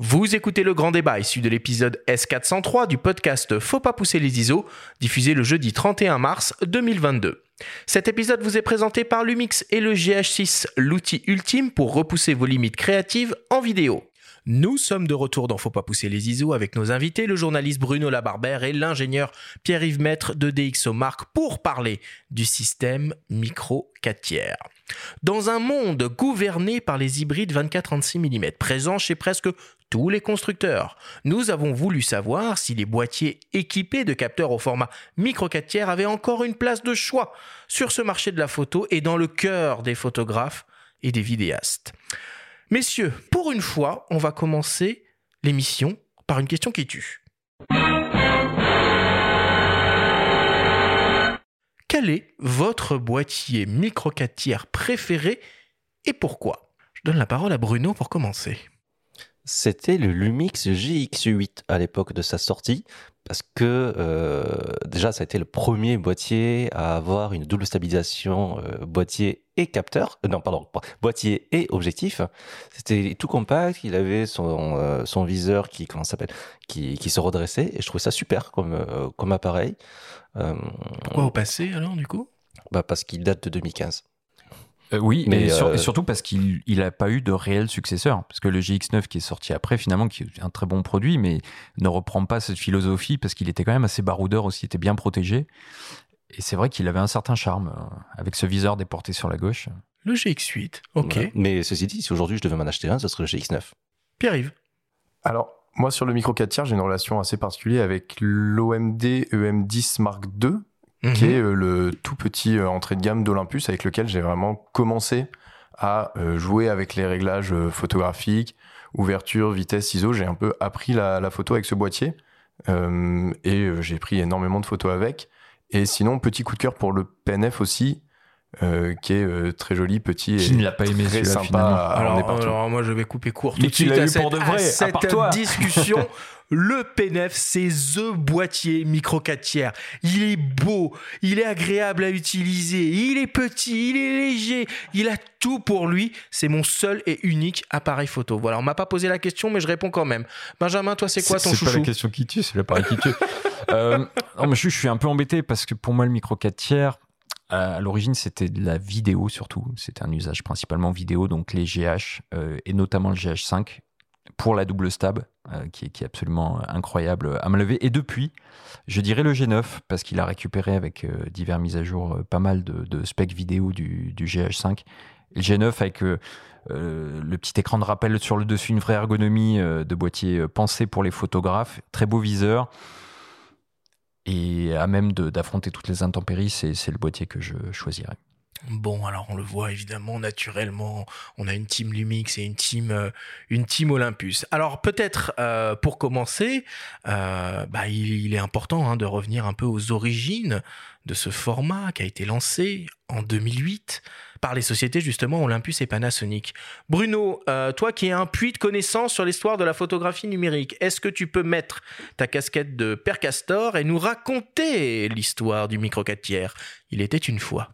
Vous écoutez le grand débat issu de l'épisode S403 du podcast Faut pas pousser les ISO, diffusé le jeudi 31 mars 2022. Cet épisode vous est présenté par Lumix et le GH6, l'outil ultime pour repousser vos limites créatives en vidéo. Nous sommes de retour dans Faut pas pousser les ISO avec nos invités, le journaliste Bruno Labarbère et l'ingénieur Pierre-Yves Maître de DxO Mark pour parler du système micro 4 tiers. Dans un monde gouverné par les hybrides 24-36 mm, présents chez presque tous les constructeurs, nous avons voulu savoir si les boîtiers équipés de capteurs au format micro 4 tiers avaient encore une place de choix sur ce marché de la photo et dans le cœur des photographes et des vidéastes. Messieurs, pour une fois, on va commencer l'émission par une question qui tue. Quel est votre boîtier micro 4 tiers préféré et pourquoi? Je donne la parole à Bruno pour commencer. C'était le Lumix GX8 à l'époque de sa sortie, parce que euh, déjà ça a été le premier boîtier à avoir une double stabilisation euh, boîtier et capteur, euh, non pardon, boîtier et objectif. C'était tout compact, il avait son, son viseur qui comment s'appelle, qui, qui se redressait et je trouvais ça super comme comme appareil. Pourquoi au passé alors du coup? Bah parce qu'il date de 2015. Euh, oui, mais et, surtout parce qu'il n'a pas eu de réel successeur. Parce que le GX9 qui est sorti après, finalement, qui est un très bon produit, mais ne reprend pas cette philosophie parce qu'il était quand même assez baroudeur aussi, il était bien protégé. Et c'est vrai qu'il avait un certain charme euh, avec ce viseur déporté sur la gauche. Le GX8, ok. Mais ceci dit, si aujourd'hui je devais m'en acheter un, ce serait le GX9. Pierre-Yves. Alors, moi, sur le micro 4 tiers, j'ai une relation assez particulière avec l'OMD EM10 Mark II, qui mhm. est euh, le tout petit euh, entrée de gamme d'Olympus avec lequel j'ai vraiment commencé à euh, jouer avec les réglages photographiques, ouverture, vitesse, ISO. J'ai un peu appris la, la photo avec ce boîtier et j'ai pris énormément de photos avec. Et sinon, petit coup de cœur pour le PNF aussi, euh, qui est euh, très joli, petit et ne pas aimé très sympa. Alors, alors, moi je vais couper court tout de suite à cette, de vrai, cette discussion. le P9, c'est The boîtier micro 4 tiers. Il est beau, il est agréable à utiliser, il est petit, il est léger, il a tout pour lui. C'est mon seul et unique appareil photo. Voilà, on m'a pas posé la question, mais je réponds quand même. Benjamin, toi, c'est quoi ton chouchou C'est pas la question qui tue, c'est l'appareil qui tue. euh, non, mais je, je suis un peu embêté parce que pour moi, le micro 4 tiers, à l'origine, c'était de la vidéo surtout. C'était un usage principalement vidéo, donc les GH euh, et notamment le GH5 pour la double stab, euh, qui, est, qui, est, absolument incroyable à me lever. Et depuis, je dirais le G9, parce qu'il a récupéré avec euh, divers mises à jour pas mal de, specs vidéo du, du, GH5. Et le G9 avec le petit écran de rappel sur le dessus, une vraie ergonomie de boîtier pensé pour les photographes, très beau viseur et à même d'affronter toutes les intempéries, c'est le boîtier que je choisirais. Bon, alors on le voit évidemment naturellement, on a une team Lumix et une team euh, une team Olympus. Alors peut-être euh, pour commencer, euh, bah, il, est important hein, de revenir un peu aux origines de ce format qui a été lancé en 2008 par les sociétés justement Olympus et Panasonic. Bruno, toi qui es un puits de connaissances sur l'histoire de la photographie numérique, est-ce que tu peux mettre ta casquette de Père Castor et nous raconter l'histoire du micro 4 tiers? Il était une fois.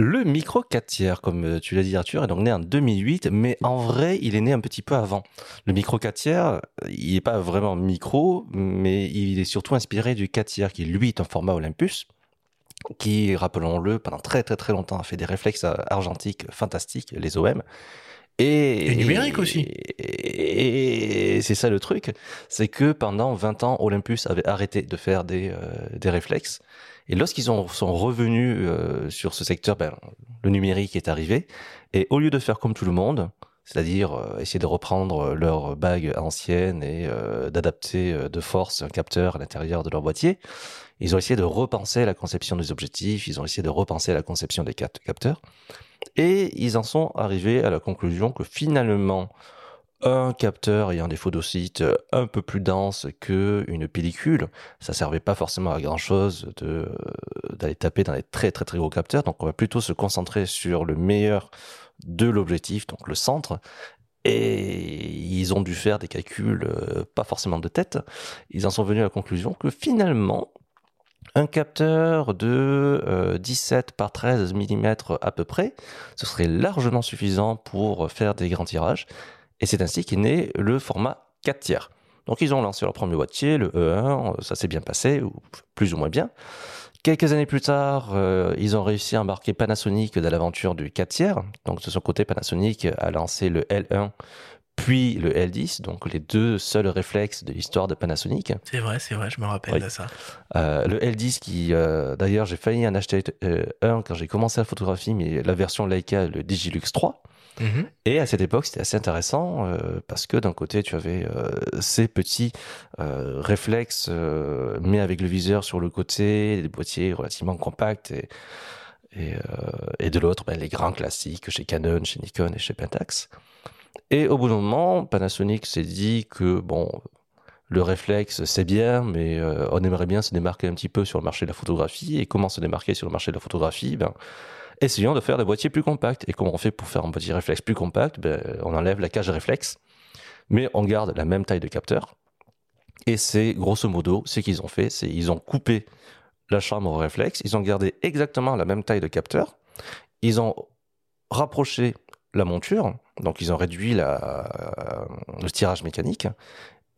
Le micro 4 tiers, comme euh, tu l'as dit Arthur, est donc né en 2008, mais en vrai, il est né un petit peu avant. Le micro 4 tiers, il n'est pas vraiment micro, mais il est surtout inspiré du 4 tiers, qui lui est un format Olympus, qui, rappelons-le, pendant très très très longtemps a fait des réflexes argentiques fantastiques, les OM. Et, et numérique aussi. Et, c'est ça le truc, c'est que pendant 20 ans, Olympus avait arrêté de faire des, euh, des réflexes. Et lorsqu'ils sont revenus euh, sur ce secteur, ben, le numérique est arrivé. Et au lieu de faire comme tout le monde, c'est-à-dire euh, essayer de reprendre leur bague ancienne et d'adapter de force un capteur à l'intérieur de leur boîtier, ils ont essayé de repenser la conception des objectifs, ils ont essayé de repenser la conception des capteurs, et ils en sont arrivés à la conclusion que finalement, un capteur ayant des photosites un peu plus denses qu'une pellicule, ça servait pas forcément à grand chose de, d'aller taper dans les très très très gros capteurs. Donc on va plutôt se concentrer sur le meilleur de l'objectif, donc le centre. Et ils ont dû faire des calculs euh, pas forcément de tête. Ils en sont venus à la conclusion que finalement, un capteur de 17 euh, par 13 mm à peu près, ce serait largement suffisant pour faire des grands tirages. Et c'est ainsi qu'est né le format 4 tiers. Donc ils ont lancé leur premier boîtier, le E1, ça s'est bien passé, ou plus ou moins bien. Quelques années plus tard, euh, ils ont réussi à embarquer Panasonic dans l'aventure du 4 tiers. Donc de son côté, Panasonic a lancé le L1 puis le L10, donc les deux seuls réflexes de l'histoire de Panasonic. C'est vrai, c'est vrai, je me rappelle Oui. de ça. Euh, le L10 qui, euh, d'ailleurs, j'ai failli en acheter un quand j'ai commencé la photographie, mais la version Leica, le Digilux 3. Mhm. Et à cette époque, c'était assez intéressant euh, parce que d'un côté, tu avais euh, ces petits euh, réflexes, mais avec le viseur sur le côté, des boîtiers relativement compacts, et, de l'autre, ben, les grands classiques chez Canon, chez Nikon et chez Pentax. Et au bout d'un moment, Panasonic s'est dit que bon, le réflexe c'est bien, mais on aimerait bien se démarquer un petit peu sur le marché de la photographie. Et comment se démarquer sur le marché de la photographie? Ben, essayons de faire des boîtiers plus compacts. Et comment on fait pour faire un boîtier réflexe plus compact? Ben, On enlève la cage réflexe, mais on garde la même taille de capteur. Et c'est grosso modo ce qu'ils ont fait, c'est ils ont coupé la chambre réflexe, ils ont gardé exactement la même taille de capteur, ils ont rapproché la monture, donc ils ont réduit la, le tirage mécanique,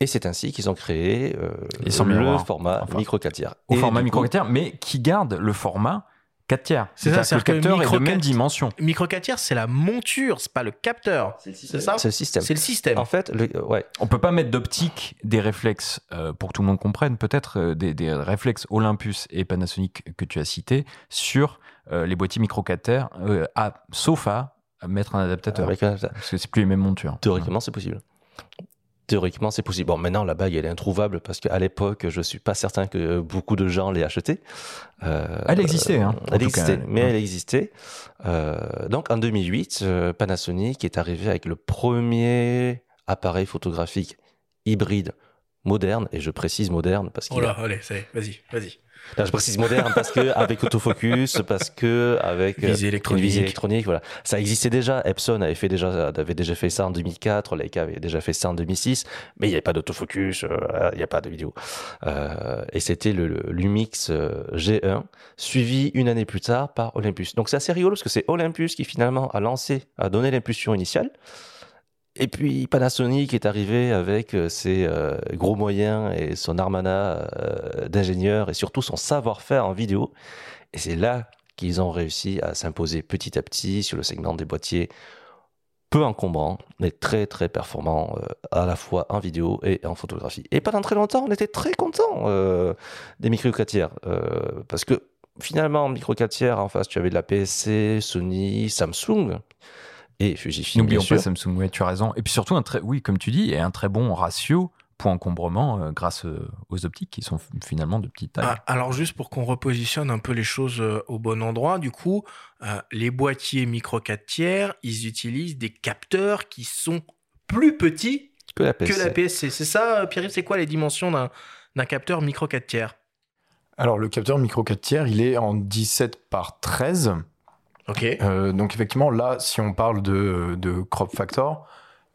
et c'est ainsi qu'ils ont créé euh, le miroir. format Enfin, micro 4 tiers. Au Et format micro coup, 4 tiers, mais qui garde le format 4 tiers. C'est ça, que le capteur est de micro même 4 dimension. Micro 4 tiers, c'est la monture, c'est pas le capteur. C'est ça C'est le système. C'est le système. En fait, le, euh, ouais, On peut pas mettre d'optique des réflexes, euh, pour que tout le monde comprenne, peut-être euh, des, des réflexes Olympus et Panasonic que tu as cités, sur euh, les boîtiers micro 4 tiers, euh, à, sauf à mettre un adaptateur. avec un- Parce que c'est plus les mêmes montures. Théoriquement, c'est possible. Théoriquement, c'est possible. Bon, maintenant, la bague, elle est introuvable parce qu'à l'époque, je suis pas certain que beaucoup de gens l'aient achetée. Euh, Elle existait, hein, Elle existait, cas. mais Ouais. elle existait. Euh, donc, en 2008, euh, Panasonic est arrivé avec le premier appareil photographique hybride moderne, et je précise moderne parce qu'il Oh a- là, allez, ça y est, vas-y, vas-y. Là, je précise moderne parce que avec autofocus, parce que avec euh, Visée une électronique. visée électronique, voilà. Ça existait déjà. Epson avait fait déjà, avait déjà fait ça en 2004. Leica avait déjà fait ça en 2006. Mais il n'y avait pas d'autofocus, euh, il n'y a pas de vidéo. Euh, et c'était le, le Lumix euh, G1, suivi une année plus tard par Olympus. Donc c'est assez rigolo parce que c'est Olympus qui finalement a lancé, a donné l'impulsion initiale. Et puis Panasonic est arrivé avec euh, ses euh, gros moyens et son armada euh, d'ingénieurs et surtout son savoir-faire en vidéo. Et c'est là qu'ils ont réussi à s'imposer petit à petit sur le segment des boîtiers peu encombrants, mais très très performants à la fois en vidéo et en photographie. Et pendant très longtemps, on était très contents des micro 4 tiers parce que finalement, en micro 4 tiers, en face, tu avais de la PSC, Sony, Samsung et Fujifilm. N'oublions pas. Samsung, ouais, tu as raison. Et puis surtout, un très, oui, comme tu dis, et un très bon ratio point encombrement euh, grâce euh, aux optiques qui sont finalement de petite taille. Ah, alors juste pour qu'on repositionne un peu les choses euh, au bon endroit, du coup, euh, les boîtiers micro 4 tiers, ils utilisent des capteurs qui sont plus petits que la que PSC. la PSC. C'est ça, Pierre, c'est quoi les dimensions d'un d'un capteur micro 4 tiers? Alors, le capteur micro 4 tiers, il est en 17 par 13. Euh, donc, effectivement, là, si on parle de, de crop factor,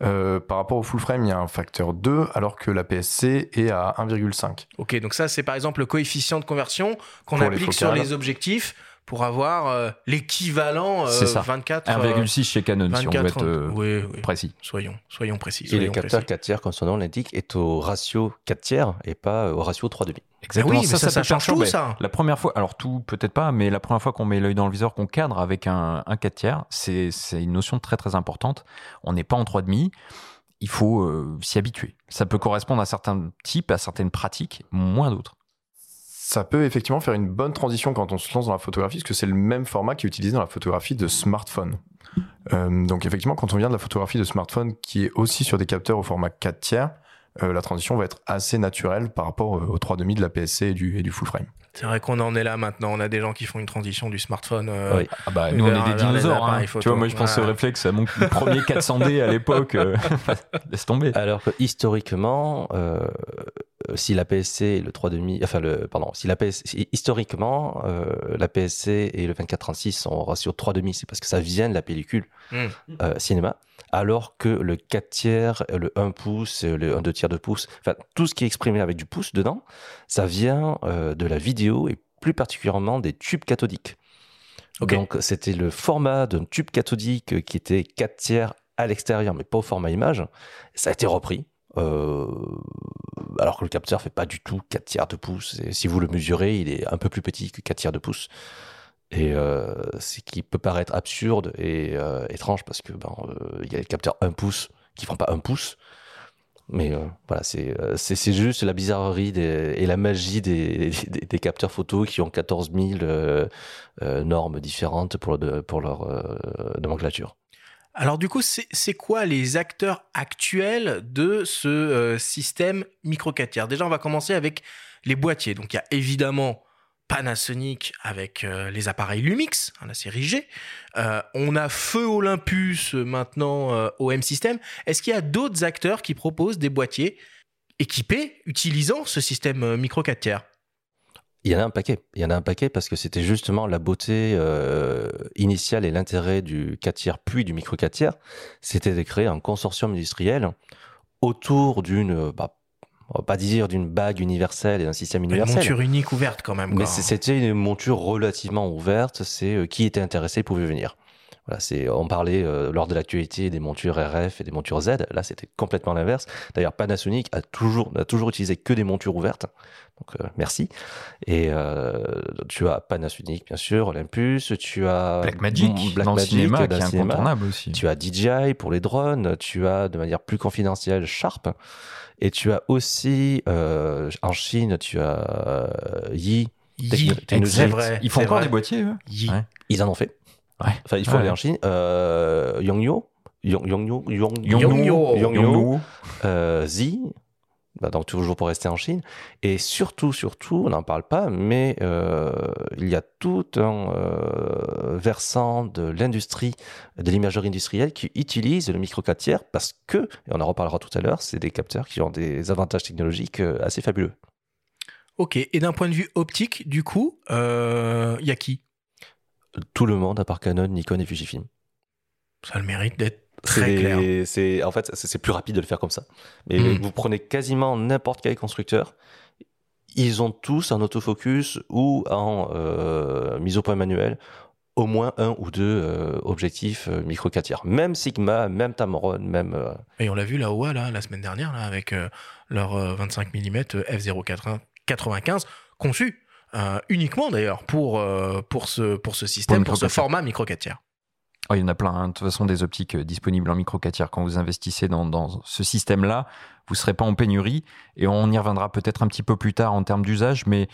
euh, par rapport au full frame, il y a un facteur 2, alors que la PSC est à 1,5. Ok, donc ça, c'est par exemple le coefficient de conversion qu'on les applique sur les objectifs pour avoir euh, l'équivalent euh, C'est ça. 24. euh, 1,6 chez Canon, si on veut 24, être euh, oui, oui. précis. Soyons, soyons précis. Et soyons le capteur précis. 4 tiers, comme son nom l'indique, est au ratio 4 tiers et pas au ratio 3,5. Exactement. Ah oui, ça, ça peut change tout, ça. La première fois, alors tout peut-être pas, mais la première fois qu'on met l'œil dans le viseur, qu'on cadre avec un, un 4 tiers, c'est c'est une notion très très importante. On n'est pas en 3,5. Il faut euh, s'y habituer. Ça peut correspondre à certains types, à certaines pratiques, moins d'autres. Ça peut effectivement faire une bonne transition quand on se lance dans la photographie, parce que c'est le même format qui est utilisé dans la photographie de smartphone. Euh, donc effectivement, quand on vient de la photographie de smartphone qui est aussi sur des capteurs au format 4 tiers, euh, la transition va être assez naturelle par rapport euh, au 3,5 de la PSC et du, et du full frame. C'est vrai qu'on en est là maintenant. On a des gens qui font une transition du smartphone. euh, Oui. Ah bah, nous, on est des dinosaures. hein. Tu vois, moi, je pense Ouais. au réflexe à mon premier 400D à l'époque. euh, laisse tomber. Alors que historiquement, euh, si la PSC et le 3,5, enfin le, pardon, si la PSC, historiquement, euh, la PSC et le 24-36 sont au ratio 3,5, c'est parce que ça vient de la pellicule Mm. euh, cinéma, alors que le 4 tiers, le 1 pouce, le 1 2 tiers de pouce, enfin tout ce qui est exprimé avec du pouce dedans, ça vient euh, de la vidéo et plus particulièrement des tubes cathodiques. Donc c'était le format d'un tube cathodique qui était 4 tiers à l'extérieur, mais pas au format image. Ça a été repris Euh, alors que le capteur fait pas du tout 4 tiers de pouce. Et si vous le mesurez, il est un peu plus petit que 4 tiers de pouce. Et euh, ce qui peut paraître absurde et euh, étrange parce que ben, euh, il y a les capteurs 1 pouce qui font pas 1 pouce. Mais voilà, c'est c'est juste la bizarrerie et la magie des, capteurs photo qui ont 14 000 euh, euh, normes différentes pour, de, pour leur nomenclature. Alors du coup, c'est quoi les acteurs actuels de ce euh, système micro 4 tiers? Déjà, on va commencer avec les boîtiers. Donc il y a évidemment Panasonic avec euh, les appareils Lumix, hein, la série G. Euh, on a Feu Olympus euh, maintenant au M System. Est-ce qu'il y a d'autres acteurs qui proposent des boîtiers équipés utilisant ce système micro 4 tiers? Il y en a un paquet. Il y en a un paquet parce que c'était justement la beauté initiale et l'intérêt du 4 tiers puis du micro 4 tiers. C'était de créer un consortium industriel autour d'une, bah, on va pas dire d'une bague universelle et d'un système Une universel. monture unique ouverte quand même. Mais quoi. c'était une monture relativement ouverte. C'est euh, qui était intéressé pouvait venir. Voilà, c'est on parlait euh, lors de l'actualité des montures RF et des montures Z. Là, c'était complètement l'inverse. D'ailleurs, Panasonic a toujours n'a toujours utilisé que des montures ouvertes. Donc euh, merci. Et euh, tu as Panasonic bien sûr, Olympus. Tu as Blackmagic Bon, dans le Blackmagic, cinéma, dans qui est le cinéma. incontournable aussi. Tu as DJI pour les drones, tu as de manière plus confidentielle Sharp, et tu as aussi euh, en Chine, tu as euh, Yi. C'est vrai. Ils font encore des boîtiers, eux? Yi. Ouais. Ils en ont fait. Ouais. Enfin, il faut Ouais, aller en Chine. Euh, Yongyo, Yong- Yongyo, Yong- Yongyo. Yongyo, Yongnuo. euh, Zi, bah, donc toujours pour rester en Chine. Et surtout, surtout, on n'en parle pas, mais euh, il y a tout un euh, versant de l'industrie, de l'imagerie industrielle qui utilise le micro 4 tiers parce que, et on en reparlera tout à l'heure, c'est des capteurs qui ont des avantages technologiques euh, assez fabuleux. Ok, et d'un point de vue optique, du coup, euh, il y a qui? Tout le monde, à part Canon, Nikon et Fujifilm. Ça a le mérite d'être C'est- en fait c'est plus rapide de le faire comme ça. Mais Mm. vous prenez quasiment n'importe quel constructeur, ils ont tous en autofocus ou en euh, mise au point manuel au moins un ou deux euh, objectifs euh, micro 4 tiers. Même Sigma, même Tamron, même euh, Et on l'a vu là-haut, là, la semaine dernière, là, avec leur euh, 25 mm f095 conçu uniquement d'ailleurs pour, pour, ce, pour ce système, Pour ce micro-4 tiers. format micro 4 tiers. Oh, il y en a plein. hein. De toute façon, des optiques euh, disponibles en micro 4 tiers. Quand vous investissez dans, dans ce système-là, vous serez pas en pénurie. Et on y reviendra peut-être un petit peu plus tard en termes d'usage, mais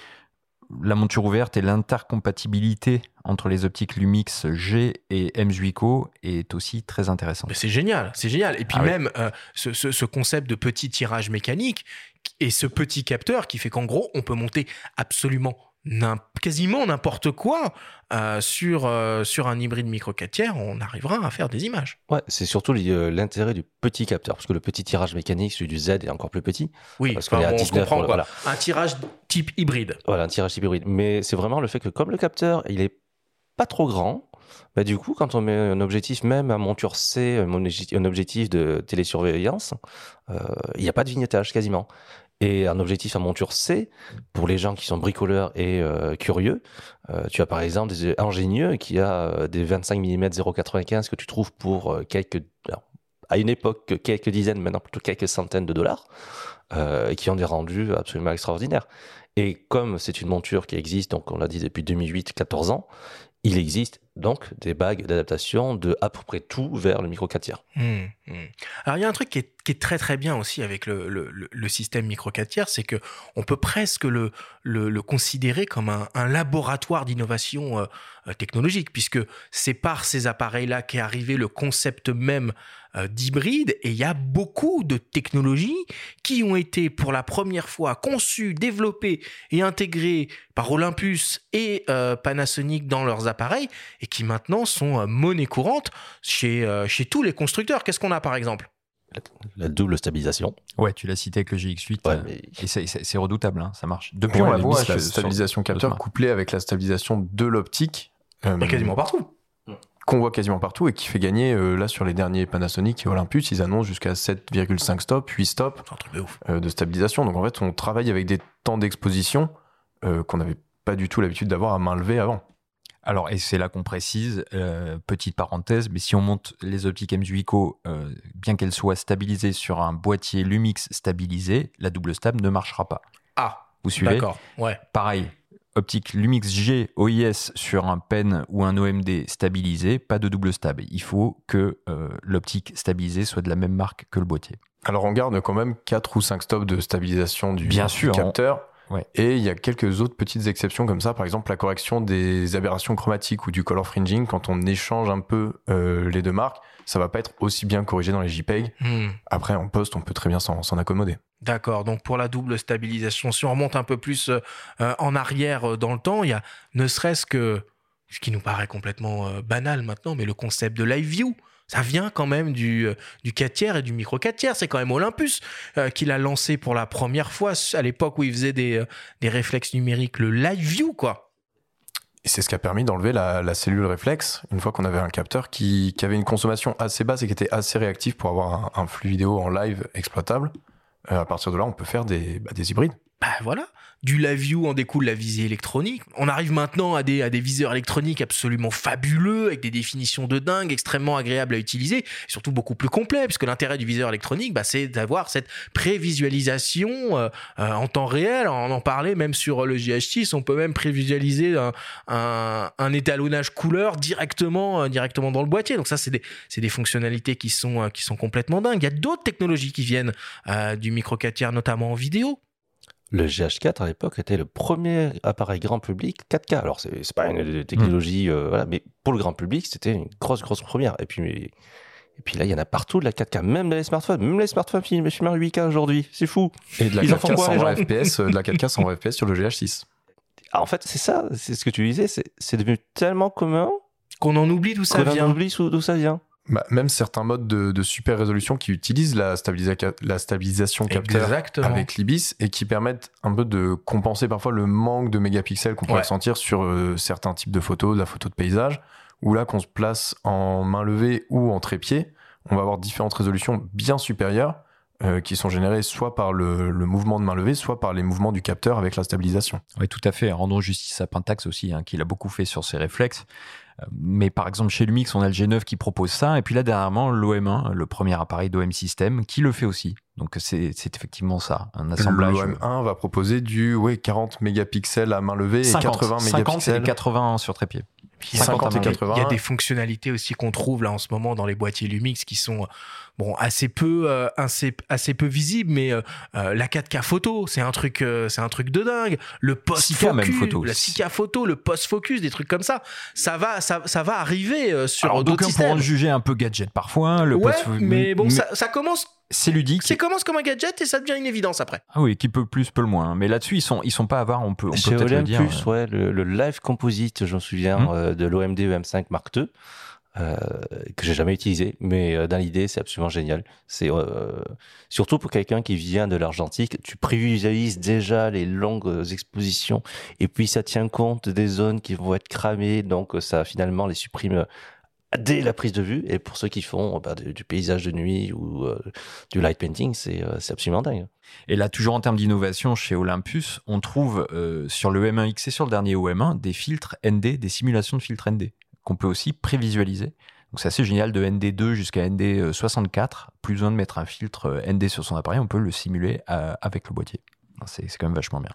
la monture ouverte et l'intercompatibilité entre les optiques Lumix G et M Zuico est aussi très intéressante. C'est génial, c'est génial. Et puis Ah oui. même euh, ce, ce- ce concept de petit tirage mécanique et ce petit capteur qui fait qu'en gros, on peut monter absolument quasiment n'importe quoi euh, sur, euh, sur un hybride micro 4 tiers, on arrivera à faire des images. ouais, c'est surtout euh, l'intérêt du petit capteur parce que le petit tirage mécanique celui du Z est encore plus petit Oui, parce qu'on est à bon, on se 19 comprend voilà. Un tirage type hybride. Voilà, un tirage hybride. Mais c'est vraiment le fait que comme le capteur, il est pas trop grand, bah du coup, quand on met un objectif, même à monture C, un obje- un objectif de télésurveillance, euh, il n'y a pas de vignettage quasiment. Et un objectif à monture C, pour les gens qui sont bricoleurs et euh, curieux, euh, tu as par exemple des ingénieux qui a euh, des 25 mm 0,95 que tu trouves pour quelques, à une époque quelques dizaines, maintenant plutôt quelques centaines de dollars, et qui ont des rendus absolument extraordinaires. Et comme c'est une monture qui existe, donc on l'a dit depuis 2008, 14 ans, il existe donc des bagues d'adaptation de à peu près tout vers le micro 4 tiers. Hmm, hmm. Alors il y a un truc qui est, très très bien aussi avec le, système micro 4 tiers, c'est que on peut presque le, considérer comme un, un laboratoire d'innovation euh, euh, technologique, puisque c'est par ces appareils-là qu'est arrivé le concept même euh, d'hybride, et il y a beaucoup de technologies qui ont été pour la première fois conçues, développées et intégrées par Olympus et euh, Panasonic dans leurs appareils, et qui maintenant sont euh, monnaie courante chez, euh, chez tous les constructeurs. Qu'est-ce qu'on a par exemple? La double stabilisation. Ouais, tu l'as cité avec le GX8. Ouais, euh, mais et c'est- redoutable, hein, ça marche. Depuis Puis on la l'a voit la stabilisation capteur couplée avec la stabilisation de l'optique. euh, quasiment partout. Qu'on voit quasiment partout et qui fait gagner euh, là sur les derniers Panasonic et Olympus, ils annoncent jusqu'à 7,5 stops, 8 stops C'est un truc de ouf. euh, de stabilisation. Donc en fait, on travaille avec des temps d'exposition euh, qu'on n'avait pas du tout l'habitude d'avoir à main levée avant. Alors, et c'est là qu'on précise, petite parenthèse, mais si on monte les optiques M8Co, euh, bien qu'elles soient stabilisées sur un boîtier Lumix stabilisé, la double stab ne marchera pas. Ah, Vous suivez? d'accord. Ouais. Pareil, optique Lumix G OIS sur un pen ou un OMD stabilisé, pas de double stab. Il faut que euh, l'optique stabilisée soit de la même marque que le boîtier. Alors on garde quand même 4 ou 5 stops de stabilisation du, Bien du sûr, capteur. Ouais. Et il y a quelques autres petites exceptions comme ça, par exemple la correction des aberrations chromatiques ou du color fringing, quand on échange un peu euh, les deux marques, ça va pas être aussi bien corrigé dans les JPEG. Hmm. Après en post, on peut très bien s'en accommoder. D'accord, donc pour la double stabilisation, si on remonte un peu plus euh, euh, en arrière euh, dans le temps, il y a ne serait-ce que, ce qui nous paraît complètement banal maintenant, mais le concept de live view. Ça vient quand même du, euh, du 4 tiers et du micro 4 tiers. C'est quand même Olympus qui l'a lancé pour la première fois à l'époque où il faisait des, réflexes numériques, le live view, quoi. Et c'est ce qui a permis d'enlever la, cellule réflexe, une fois qu'on avait un capteur qui, avait une consommation assez basse et qui était assez réactif pour avoir un flux vidéo en live exploitable. Euh, à partir de là, on peut faire des, bah, des hybrides. Bah voilà, du live view en découle la visée électronique. On arrive maintenant à des, à des viseurs électroniques absolument fabuleux, avec des définitions de dingue, extrêmement agréables à utiliser, et surtout beaucoup plus complet, puisque l'intérêt du viseur électronique, bah, c'est d'avoir cette prévisualisation euh, euh, en temps réel. On en parlait même sur le GH6, on peut même prévisualiser un, un, un étalonnage couleur directement, euh, directement dans le boîtier. Donc ça, c'est des, des fonctionnalités qui sont, euh, qui sont complètement dingues. Il y a d'autres technologies qui viennent euh, du micro 4 tiers, notamment en vidéo. Le GH4 à l'époque était le premier appareil grand public 4K. Alors c'est pas une technologie, euh, voilà, mais pour le grand public c'était une grosse grosse première. Et puis mais- et puis là il y en a partout de la 4K, même dans les smartphones, même les smartphones filment filment en 8K aujourd'hui, c'est fou. Et de la Ils en font 4K quoi, les 120 gens FPS, euh, de la 4K 120 FPS sur le GH6. Ah, en fait c'est ça, c'est ce que tu disais, c'est devenu tellement commun Qu'on en oublie d'où ça qu'on vient. oublie d'où d'où ça vient. Bah, même certains modes de, de super résolution qui utilisent la, stabilisa- la stabilisation capteur Exactement. avec l'IBIS et qui permettent un peu de compenser parfois le manque de mégapixels qu'on pourrait Ouais. ressentir sur euh, certains types de photos, de la photo de paysage, où là qu'on se place en main levée ou en trépied, on va avoir différentes résolutions bien supérieures euh, qui sont générées soit par le, le mouvement de main levée, soit par les mouvements du capteur avec la stabilisation. Oui, tout à fait. Rendons justice à Pentax aussi, hein, qui l'a beaucoup fait sur ses réflexes. Euh, Mais par exemple, chez Lumix, on a le G9 qui propose ça. Et puis là, dernièrement, l'OM1, le premier appareil d'OM System, qui le fait aussi. Donc c'est effectivement ça, un assemblage. L'OM1 va proposer du ouais, 40 mégapixels à main levée 50, et 80 50 et mégapixels. 80 sur trépied. Puis il y a 50 et des- 80. Il y a des fonctionnalités aussi qu'on trouve là en ce moment dans les boîtiers Lumix qui sont bon assez peu euh, assez, assez peu visibles, mais euh, euh, la 4K photo, c'est un truc euh, c'est un truc de dingue. Le post 6K même focus, photo. la 6K photo, le post focus, des trucs comme ça. Ça va ça, ça va arriver euh, sur Alors, d'autres d'aucuns pourront systèmes. le juger un peu gadget parfois. Le ouais, post- mais bon, ça, ça commence, c'est ludique. c'est commence comme un gadget et ça devient une évidence après. Ah oui, qui peut plus, peut le moins. Mais là-dessus, ils sont, ils sont pas avares. On peut, on peut peut-être le dire. Olympus, ouais, le, le live composite, je me souviens Mhm. euh, de l'OMD EM5 Mark II. Euh, que j'ai jamais utilisé, mais euh, dans l'idée, c'est absolument génial. C'est euh, surtout pour quelqu'un qui vient de l'argentique, tu prévisualises déjà les longues expositions, et puis ça tient compte des zones qui vont être cramées, donc ça finalement les supprime dès la prise de vue. Et pour ceux qui font bah, du, du paysage de nuit ou du light painting, c'est absolument dingue. Et là, toujours en termes d'innovation, chez Olympus, on trouve sur le M1X et sur le dernier OM1 des filtres ND, des simulations de filtres ND, qu'on peut aussi prévisualiser. Donc c'est assez génial de ND2 jusqu'à ND64. Plus besoin de mettre un filtre euh, ND sur son appareil, on peut le simuler euh, avec le boîtier. C'est c'est quand même vachement bien.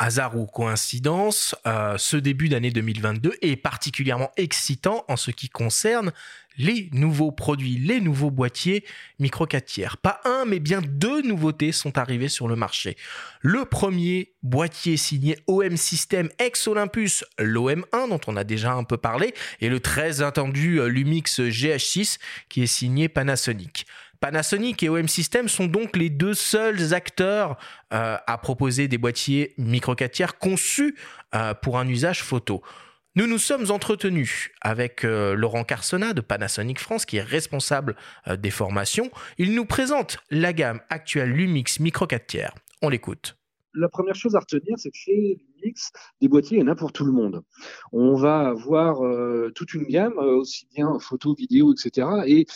Hasard ou coïncidence, euh, ce début d'année 2022 est particulièrement excitant en ce qui concerne les nouveaux produits, les nouveaux boîtiers micro 4 tiers. Pas un, mais bien deux nouveautés sont arrivées sur le marché. Le premier boîtier signé OM System ex Olympus, l'OM1 dont on a déjà un peu parlé, et le très attendu euh, Lumix GH6 qui est signé Panasonic. Panasonic et OM System sont donc les deux seuls acteurs euh, à proposer des boîtiers micro 4 tiers conçus euh, pour un usage photo. Nous nous sommes entretenus avec euh, Laurent Carsona de Panasonic France, qui est responsable des formations. Il nous présente la gamme actuelle Lumix Micro 4 tiers. On l'écoute. la première chose à retenir, c'est que chez Lumix, des boîtiers, il y en a pour tout le monde. On va avoir toute une gamme, aussi bien photo, vidéo, etc. Et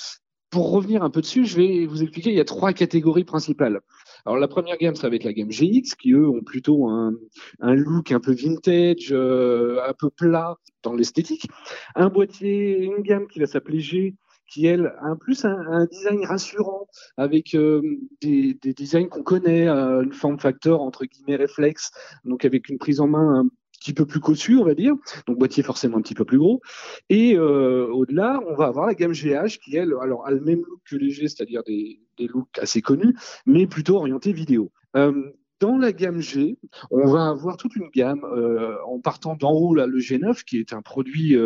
pour revenir un peu dessus, je vais vous expliquer, il y a trois catégories principales. Alors la première gamme, ça va être la gamme GX, qui eux ont plutôt un, un look un peu vintage, euh, un peu plat dans l'esthétique. Un boîtier, une gamme qui va s'appeler G, qui elle a en plus un, un, design rassurant avec euh, des, des, designs qu'on connaît, euh, une forme factor entre guillemets réflexe, donc avec une prise en main un petit peu plus cossu, on va dire, donc boîtier forcément un petit peu plus gros. Et euh, au-delà, on va avoir la gamme GH qui elle, alors a le même look que les G, c'est-à-dire des, des looks assez connus, mais plutôt orienté vidéo. Euh, dans la gamme G, on va avoir toute une gamme euh, en partant d'en haut là le G9 qui est un produit,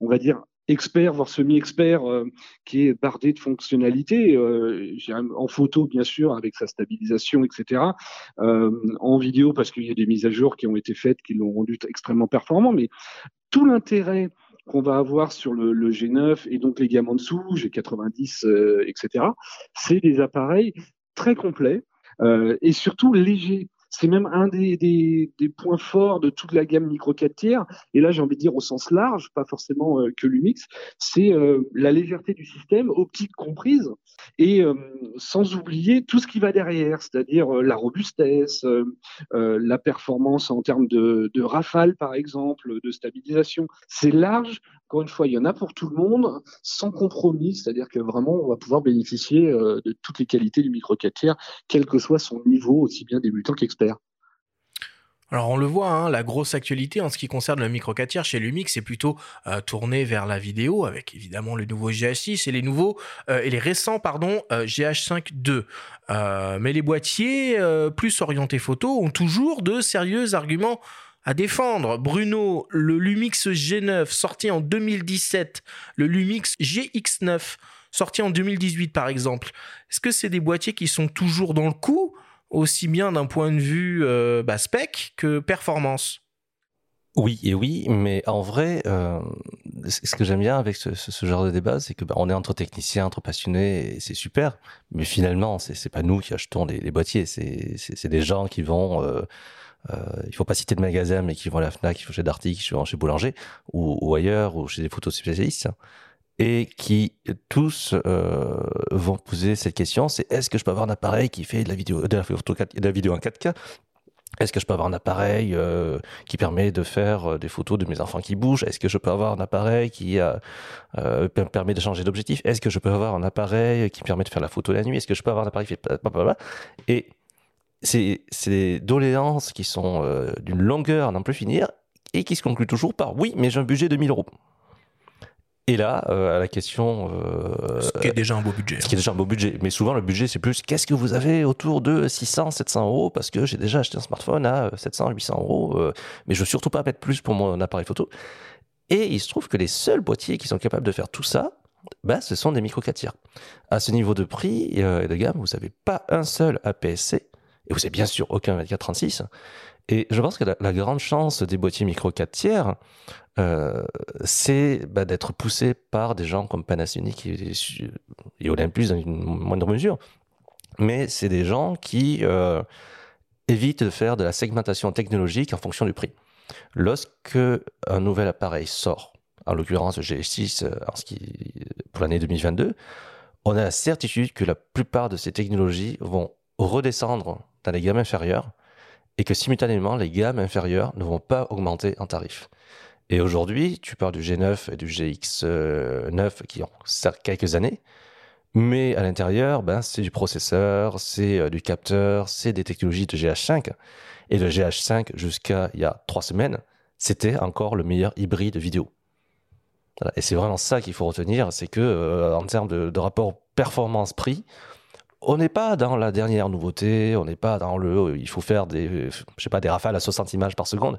on va dire expert voire semi-expert euh, qui est bardé de fonctionnalités euh, en photo bien sûr avec sa stabilisation etc euh, en vidéo parce qu'il y a des mises à jour qui ont été faites qui l'ont rendu extrêmement performant mais tout l'intérêt qu'on va avoir sur le, le, G9 et donc les gammes en dessous G90 euh, etc c'est des appareils très complets et surtout légers c'est même un des, points forts de toute la gamme micro 4 tiers. Et là, j'ai envie de dire au sens large, pas forcément euh, que l'Umix, c'est euh, la légèreté du système, optique comprise, et euh, sans oublier tout ce qui va derrière, c'est-à-dire la robustesse, la performance en termes de, de rafale, par exemple, de stabilisation. C'est large. Encore une fois, il y en a pour tout le monde, sans compromis, c'est-à-dire que vraiment, on va pouvoir bénéficier de toutes les qualités du micro 4 tiers, quel que soit son niveau, aussi bien débutant qu'expert. Alors on le voit, hein, la grosse actualité en ce qui concerne le micro 4 tiers chez Lumix, c'est plutôt euh, tourné vers la vidéo, avec évidemment le nouveau GH6 et les nouveaux euh, et les récents pardon euh, GH5 II. mais les boîtiers plus orientés photo ont toujours de sérieux arguments à défendre. Bruno, le Lumix G9 sorti en 2017, le Lumix GX9 sorti en 2018 par exemple. Est-ce que c'est des boîtiers qui sont toujours dans le coup aussi bien d'un point de vue euh, bah, spec que performance. Oui et oui, mais en vrai, euh, ce que j'aime bien avec ce, genre de débat, c'est que bah, on est entre techniciens, entre passionnés, et c'est super. Mais finalement, c'est pas nous qui achetons les, les boîtiers, c'est des gens qui vont. Euh, euh, il faut pas citer de magasin, mais qui vont à la Fnac, qui vont chez Darty, qui vont chez Boulanger ou, ou ailleurs, ou chez des photos spécialistes et qui tous euh, vont poser cette question c'est est-ce que je peux avoir un appareil qui fait de la vidéo de la, vidéo en 4K est-ce que je peux avoir un appareil euh, qui permet de faire euh, des photos de mes enfants qui bougent Est-ce que je peux avoir un appareil qui euh, euh, permet de changer d'objectif Est-ce que je peux avoir un appareil qui permet de faire la photo la nuit Est-ce que je peux avoir un appareil qui fait Et c'est des doléances qui sont euh, d'une longueur à n'en plus finir et qui se concluent toujours par oui, mais j'ai un budget de 1000 euros. Et là, euh, à la question. Euh, ce qui est déjà un beau budget. Ce qui est déjà un beau budget. Mais souvent, le budget, c'est plus qu'est-ce que vous avez autour de 600, 700 euros? Parce que j'ai déjà acheté un smartphone à 700, 800 euros. Euh, mais je veux surtout pas mettre plus pour mon appareil photo. Et il se trouve que les seuls boîtiers qui sont capables de faire tout ça, bah, ce sont des micro 4 tiers. À ce niveau de prix et de gamme, vous n'avez pas un seul APS-C. Et vous n'avez bien sûr aucun 2436. Et je pense que la, grande chance des boîtiers micro 4 tiers, euh, c'est bah, d'être poussé par des gens comme Panasonic et, et Olympus dans une moindre mesure. Mais c'est des gens qui euh, évitent de faire de la segmentation technologique en fonction du prix. Lorsque un nouvel appareil sort, en l'occurrence le GS6 en ce qui, pour l'année 2022, on a la certitude que la plupart de ces technologies vont redescendre dans les gammes inférieures et que simultanément les gammes inférieures ne vont pas augmenter en tarif. Et aujourd'hui, tu parles du G9 et du GX9 qui ont quelques années, mais à l'intérieur, ben, c'est du processeur, c'est euh, du capteur, c'est des technologies de GH5. Et le GH5, jusqu'à il y a trois semaines, c'était encore le meilleur hybride vidéo. Et c'est vraiment ça qu'il faut retenir, c'est que euh, en termes de rapport performance-prix, on n'est pas dans la dernière nouveauté, on n'est pas dans le il faut faire des je sais pas des rafales à 60 images par seconde.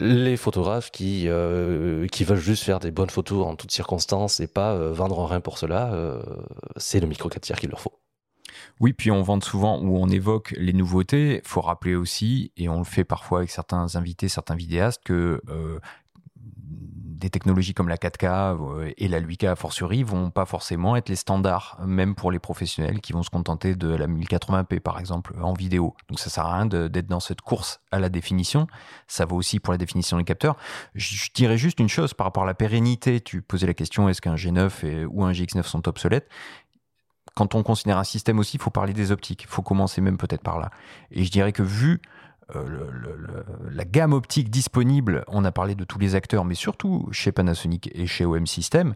Les photographes qui euh, qui veulent juste faire des bonnes photos en toutes circonstances et pas euh, vendre un rein pour cela, euh, c'est le micro 4 tiers qu'il leur faut. Oui, puis on vend souvent ou on évoque les nouveautés. Il faut rappeler aussi, et on le fait parfois avec certains invités, certains vidéastes, que euh, des technologies comme la 4K et la 8K a fortiori vont pas forcément être les standards, même pour les professionnels qui vont se contenter de la 1080p par exemple en vidéo. Donc ça sert à rien d'être dans cette course à la définition. Ça vaut aussi pour la définition des capteurs. Je, dirais juste une chose par rapport à la pérennité. Tu posais la question est-ce qu'un G9 et, ou un GX9 sont obsolètes? Quand on considère un système aussi, il faut parler des optiques. Il faut commencer même peut-être par là. Et je dirais que vu euh, le- le- le- la gamme optique disponible, on a parlé de tous les acteurs, mais surtout chez Panasonic et chez OM System,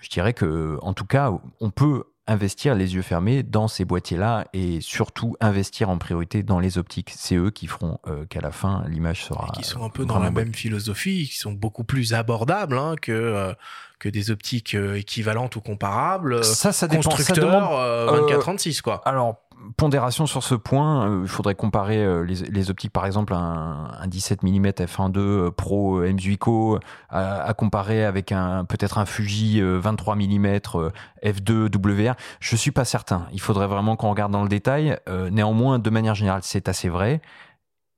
je dirais que, en tout cas, on peut investir les yeux fermés dans ces boîtiers-là et surtout investir en priorité dans les optiques. C'est eux qui feront euh, qu'à la fin, l'image sera. qui sont un peu dans la bonne. même philosophie, qui sont beaucoup plus abordables hein, que, euh, que des optiques euh, équivalentes ou comparables. euh, Ça, ça dépend. Ça constructeurs demande euh, euh, 24-36, quoi. Alors, pondération sur ce point, euh, il faudrait comparer euh, les, optiques, par exemple, un, un 17 mm f1.2 euh, Pro euh, M-Zuico à, à comparer avec peut-être un Fuji euh, 23 mm euh, f2 WR. Je suis pas certain. Il faudrait vraiment qu'on regarde dans le détail. Néanmoins, de manière générale, c'est assez vrai.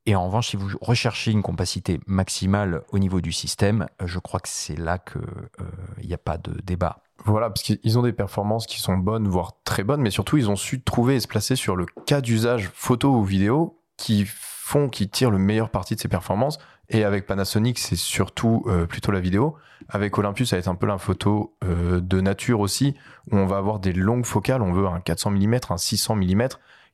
Et en revanche, si vous recherchez une compacité maximale au niveau du système, je crois que c'est là que euh, il n'y a pas de débat. Voilà, parce qu'ils ont des performances qui sont bonnes, voire très bonnes, mais surtout ils ont su trouver et se placer sur le cas d'usage photo ou vidéo qui font, qui tirent le meilleur parti de ces performances. Et avec Panasonic, c'est surtout euh, plutôt la vidéo. Avec Olympus, ça va être un peu la photo euh, de nature aussi, où on va avoir des longues focales. On veut un 400 mm, un 600 mm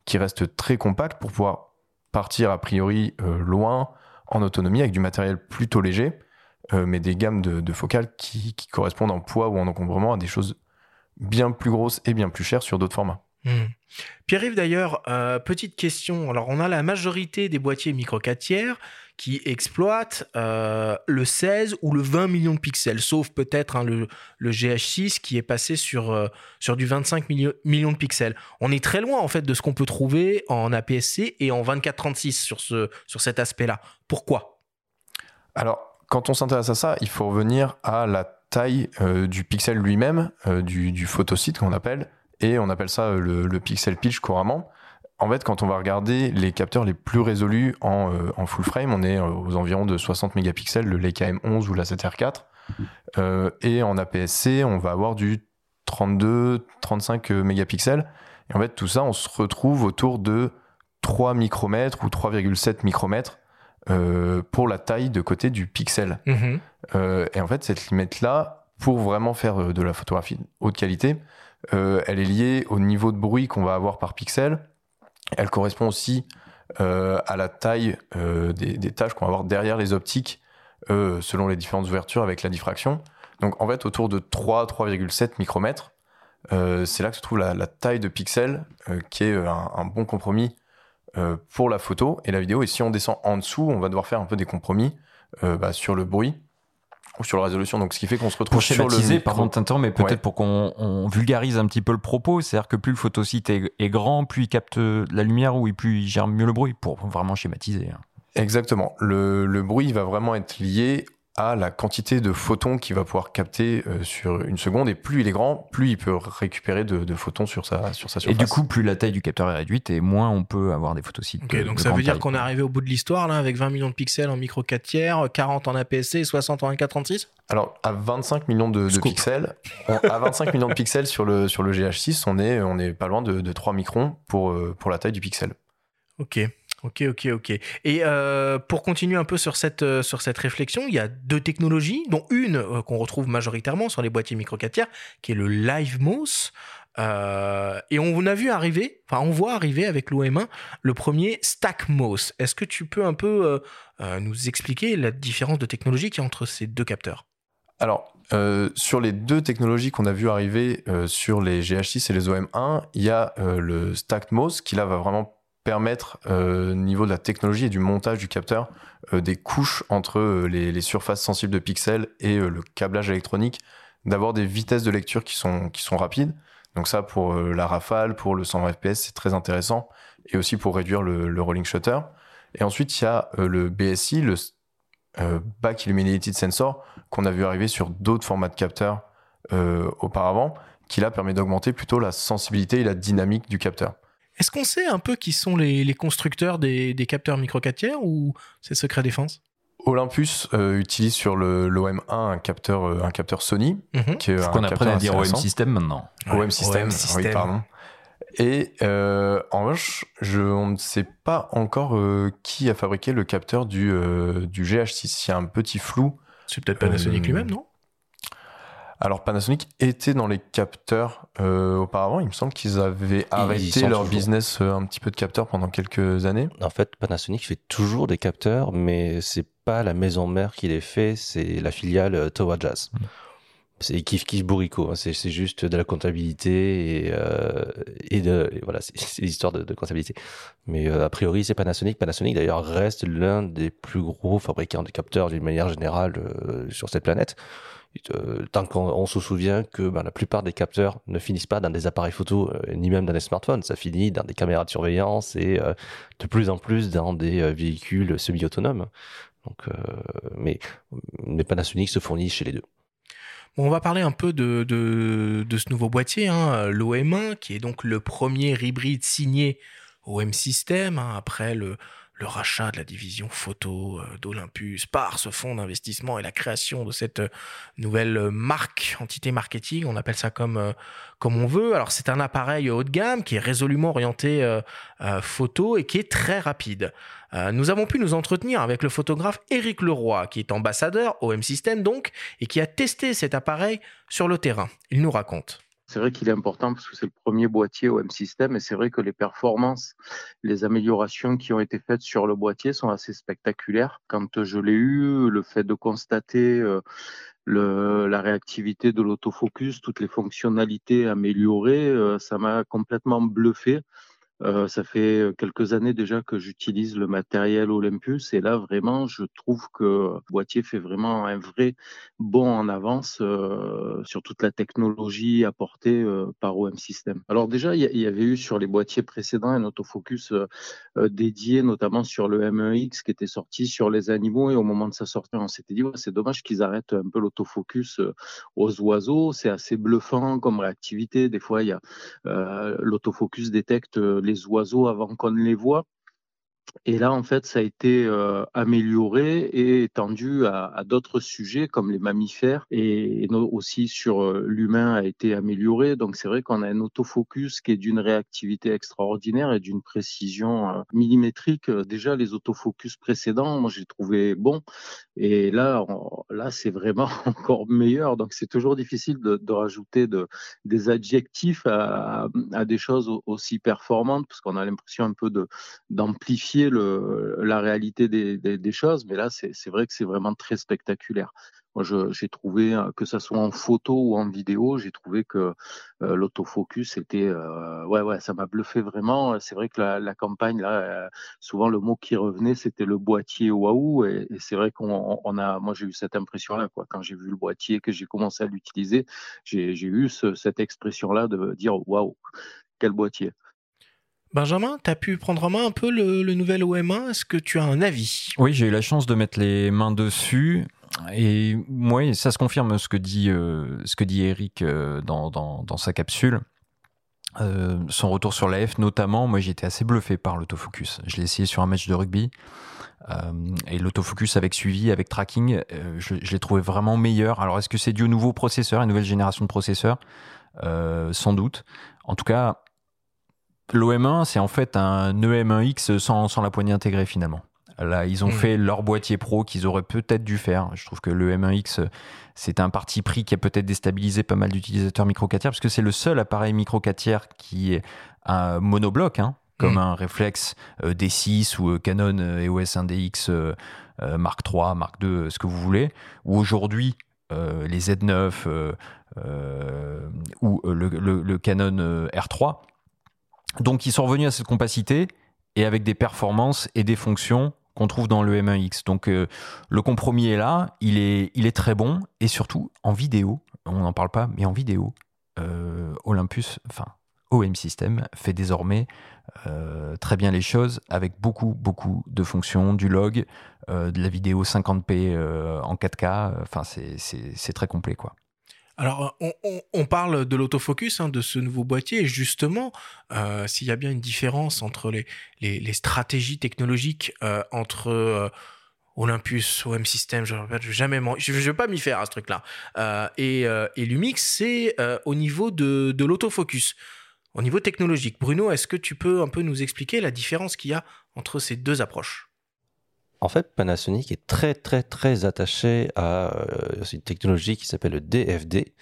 qui reste très compact pour pouvoir partir a priori euh, loin en autonomie avec du matériel plutôt léger euh, mais des gammes de, de focales qui, qui correspondent en poids ou en encombrement à des choses bien plus grosses et bien plus chères sur d'autres formats. Hmm. Pierre-Yves, d'ailleurs, euh, petite question. Alors, on a la majorité des boîtiers micro 4 tiers qui exploitent euh, le 16 ou le 20 millions de pixels, sauf peut-être hein, le, le GH6 qui est passé sur, euh, sur du 25 milli- millions de pixels. On est très loin, en fait, de ce qu'on peut trouver en APS-C et en 24-36 sur, ce, sur cet aspect-là. Pourquoi? Alors, quand on s'intéresse à ça, il faut revenir à la taille euh, du pixel lui-même, euh, du, du photosite qu'on appelle, et on appelle ça euh, le, pixel pitch couramment. En fait, quand on va regarder les capteurs les plus résolus en, full frame, on est aux environs de 60 mégapixels, le Leica M11 ou la 7R4. Euh, et en APS-C, on va avoir du 32, 35 mégapixels. Et en fait, tout ça, on se retrouve autour de 3 micromètres ou 3,7 micromètres euh, pour la taille de côté du pixel. Mhm. Euh, et en fait, cette limite-là, pour vraiment faire euh, de la photographie haute qualité, euh, elle est liée au niveau de bruit qu'on va avoir par pixel. Elle correspond aussi à la taille des, des tâches qu'on va avoir derrière les optiques selon les différentes ouvertures avec la diffraction. Donc en fait, autour de 3, 3,7 micromètres, c'est là que se trouve la, la taille de pixel qui est un, un bon compromis pour la photo et la vidéo. Et si on descend en dessous, on va devoir faire un peu des compromis euh, bah, sur le bruit ou sur la résolution. Donc ce qui fait qu'on se retrouve Pour sur le micro. pardon de t'interrompre, mais peut-être Ouais. pour qu'on on vulgarise un petit peu le propos, c'est-à-dire que plus le photosite est, est grand, plus il capte la lumière ou plus il gère mieux le bruit, pour vraiment schématiser. hein. Exactement. Le, le bruit va vraiment être lié à la quantité de photons qu'il va pouvoir capter euh, sur une seconde. Et plus il est grand, plus il peut récupérer de, de photons sur sa, sur sa Et surface. du coup, plus la taille du capteur est réduite et moins on peut avoir des photosites. De- donc de ça veut dire qu'on est arrivé au bout de l'histoire, là, avec 20 millions de pixels en micro 4 tiers, 40 en APS-C et 60 en 24-36 Alors, à 25 millions de, pixels, on- à 25 millions de pixels sur le, sur le GH6, on est, on est pas loin de, de 3 microns pour, euh, pour la taille du pixel. Ok, ok, ok, ok. Et euh, pour continuer un peu sur cette, euh, sur cette réflexion, il y a deux technologies, dont une euh, qu'on retrouve majoritairement sur les boîtiers micro 4 tiers, qui est le LiveMOS. Et on a vu arriver, enfin on voit arriver avec l'OM1 le premier StackMOS. Est-ce que tu peux un peu nous expliquer la différence de technologie qu'il y a entre ces deux capteurs? Alors, sur les deux technologies qu'on a vu arriver sur les GH6 et les OM1, il y a euh, le Stacked MOS qui là va vraiment permettre, euh, au niveau de la technologie et du montage du capteur, euh, des couches entre euh, les, surfaces sensibles de pixels et le câblage électronique, d'avoir des vitesses de lecture qui sont, qui sont rapides. Donc ça, pour la rafale, pour le 120 fps, c'est très intéressant. Et aussi pour réduire le, rolling shutter. Et ensuite, il y a le BSI, le Back Illuminated Sensor, qu'on a vu arriver sur d'autres formats de capteurs auparavant, qui là permet d'augmenter plutôt la sensibilité et la dynamique du capteur. Est-ce qu'on sait un peu qui sont les, les constructeurs des, des capteurs micro 4 tiers ou c'est secret défense? Olympus euh, utilise sur le l'OM1 un capteur, euh, un capteur Sony, qui est Faut un qu'on apprenne à dire OM. System maintenant. Ouais, OM System, OM oui, pardon. Et euh, en revanche, je, on ne sait pas encore euh, qui a fabriqué le capteur du, euh, du GH6. Il y a un petit flou. C'est peut-être Panasonic Euh, lui-même, non? Alors Panasonic était dans les capteurs euh, auparavant. Il me semble qu'ils avaient arrêté leur toujours. business euh, un petit peu de capteurs pendant quelques années. En fait, Panasonic fait toujours des capteurs, mais c'est pas la maison mère qui les fait, c'est la filiale euh, Towa Jazz. C'est kiff kiff bourrico, hein. c'est juste de la comptabilité et, euh, et de et voilà, c'est l'histoire de, de comptabilité. Mais a priori, c'est Panasonic. Panasonic d'ailleurs reste l'un des plus gros fabricants de capteurs d'une manière générale sur cette planète. Euh, tant qu'on on se souvient que ben, la plupart des capteurs ne finissent pas dans des appareils photo euh, ni même dans des smartphones, ça finit dans des caméras de surveillance et euh, de plus en plus dans des véhicules semi-autonomes. Donc, mais, mais Panasonic se fournit chez les deux. On va parler un peu de ce nouveau boîtier, hein, l'OM1, qui est donc le premier hybride signé OM System, hein, après le, le rachat de la division photo euh, d'Olympus par ce fonds d'investissement et la création de cette euh, nouvelle euh, marque, entité marketing, on appelle ça comme, comme on veut. Alors c'est un appareil haut de gamme qui est résolument orienté photo et qui est très rapide. Nous avons pu nous entretenir avec le photographe Éric Leroy, qui est ambassadeur OM System donc, et qui a testé cet appareil sur le terrain. Il nous raconte. C'est vrai qu'il est important parce que c'est le premier boîtier OM System et c'est vrai que les performances, les améliorations qui ont été faites sur le boîtier sont assez spectaculaires. Quand je l'ai eu, le fait de constater euh, le, la réactivité de l'autofocus, toutes les fonctionnalités améliorées, euh, ça m'a complètement bluffé. Euh, ça fait quelques années déjà que j'utilise le matériel Olympus et là vraiment je trouve que boîtier fait vraiment un vrai bond en avance euh, sur toute la technologie apportée euh, par OM System. Alors déjà il y, avait eu sur les boîtiers précédents un autofocus euh, dédié notamment sur le M1X qui était sorti sur les animaux et au moment de sa sortie on s'était dit c'est dommage qu'ils arrêtent un peu l'autofocus euh, aux oiseaux, c'est assez bluffant comme réactivité. Des fois il y a euh, l'autofocus détecte les oiseaux avant qu'on ne les voit. Et là, en fait, ça a été euh, amélioré et étendu à, d'autres sujets comme les mammifères et, aussi sur euh, l'humain a été amélioré. Donc, c'est vrai qu'on a un autofocus qui est d'une réactivité extraordinaire et d'une précision euh, millimétrique. Déjà, les autofocus précédents, moi, j'ai trouvé bon. Et là, là, c'est vraiment encore meilleur. Donc, c'est toujours difficile de, rajouter de, des adjectifs à, des choses aussi performantes parce qu'on a l'impression un peu de la réalité des, choses, mais là, c'est vrai que c'est vraiment très spectaculaire. Moi, j'ai trouvé, que ça soit en photo ou en vidéo, j'ai trouvé que euh, l'autofocus était, euh, ouais, ouais, ça m'a bluffé vraiment. C'est vrai que la, campagne, là, euh, souvent le mot qui revenait, c'était le boîtier waouh, et, et c'est vrai qu'on on a, moi, j'ai eu cette impression-là, quoi. Quand j'ai vu le boîtier, que j'ai commencé à l'utiliser, j'ai eu ce, cette expression-là de dire waouh, quel boîtier. Benjamin, tu as pu prendre en main un peu le, nouvel OM1. Est-ce que tu as un avis? Oui, j'ai eu la chance de mettre les mains dessus. Et moi, ça se confirme ce que dit, euh, Eric euh, dans, sa capsule. Euh, son retour sur la F, notamment, moi été assez bluffé par l'autofocus. Je l'ai essayé sur un match de rugby. et l'autofocus avec suivi, avec tracking, je, je l'ai trouvé vraiment meilleur. Alors est-ce que c'est dû au nouveau processeur, à une nouvelle génération de processeurs? Sans doute. En tout cas, l'OM1, c'est en fait un EM1X sans, sans, la poignée intégrée finalement. Là, ils ont mmh. fait leur boîtier pro qu'ils auraient peut-être dû faire. Je trouve que le M1X, c'est un parti pris qui a peut-être déstabilisé pas mal d'utilisateurs micro 4 tiers, parce que c'est le seul appareil micro 4 tiers qui est un monobloc, hein, comme mmh. un réflexe euh, D6 ou euh, Canon EOS 1DX euh, Mark III, Mark II, ce que vous voulez, ou aujourd'hui les Z9 ou le, le, le Canon R3 donc ils sont revenus à cette compacité et avec des performances et des fonctions qu'on trouve dans le M1X. Donc euh, le compromis est là, il est, très bon et surtout en vidéo, on n'en parle pas, mais en vidéo, euh, Olympus, enfin OM System fait désormais euh, très bien les choses avec beaucoup beaucoup de fonctions, du log, de la vidéo 50p euh, en 4K, enfin c'est très complet quoi. Alors, on, parle de l'autofocus, hein, de ce nouveau boîtier, et justement, euh, s'il y a bien une différence entre les, stratégies technologiques euh, entre euh, Olympus, OM System, je ne vais pas m'y faire à ce truc-là, et, Lumix, c'est au niveau de l'autofocus, au niveau technologique. Bruno, est-ce que tu peux un peu nous expliquer la différence qu'il y a entre ces deux approches? En fait, Panasonic est très très très attaché à une technologie qui s'appelle le DFD,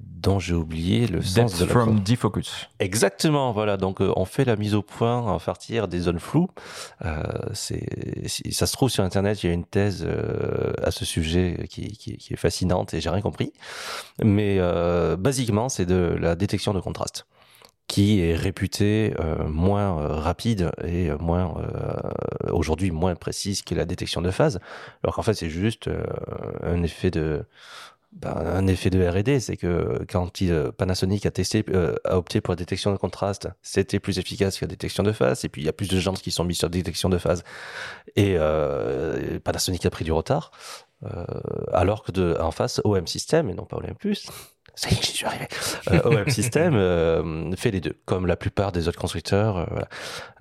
dont j'ai oublié le sens de la from defocus. Exactement, voilà. Donc on fait la mise au point à partir des zones floues. Euh, c'est, ça se trouve sur internet. Il y a une thèse à ce sujet qui, qui, qui est fascinante et j'ai rien compris. Mais euh, basiquement, c'est de la détection de contraste qui est réputé euh, moins euh, rapide et moins euh, aujourd'hui moins précise que la détection de phase, alors qu'en fait c'est juste un effet de ben, un effet de R&D, c'est que quand il, Panasonic a testé, a opté pour la détection de contraste, c'était plus efficace que la détection de phase. Et puis il y a plus de gens qui sont mis sur la détection de phase. Et Panasonic a pris du retard, alors que de, en face, OM System et non pas OM Plus ça y est, j'y suis arrivé. Euh, OM System euh, fait les deux, comme la plupart des autres constructeurs. Euh.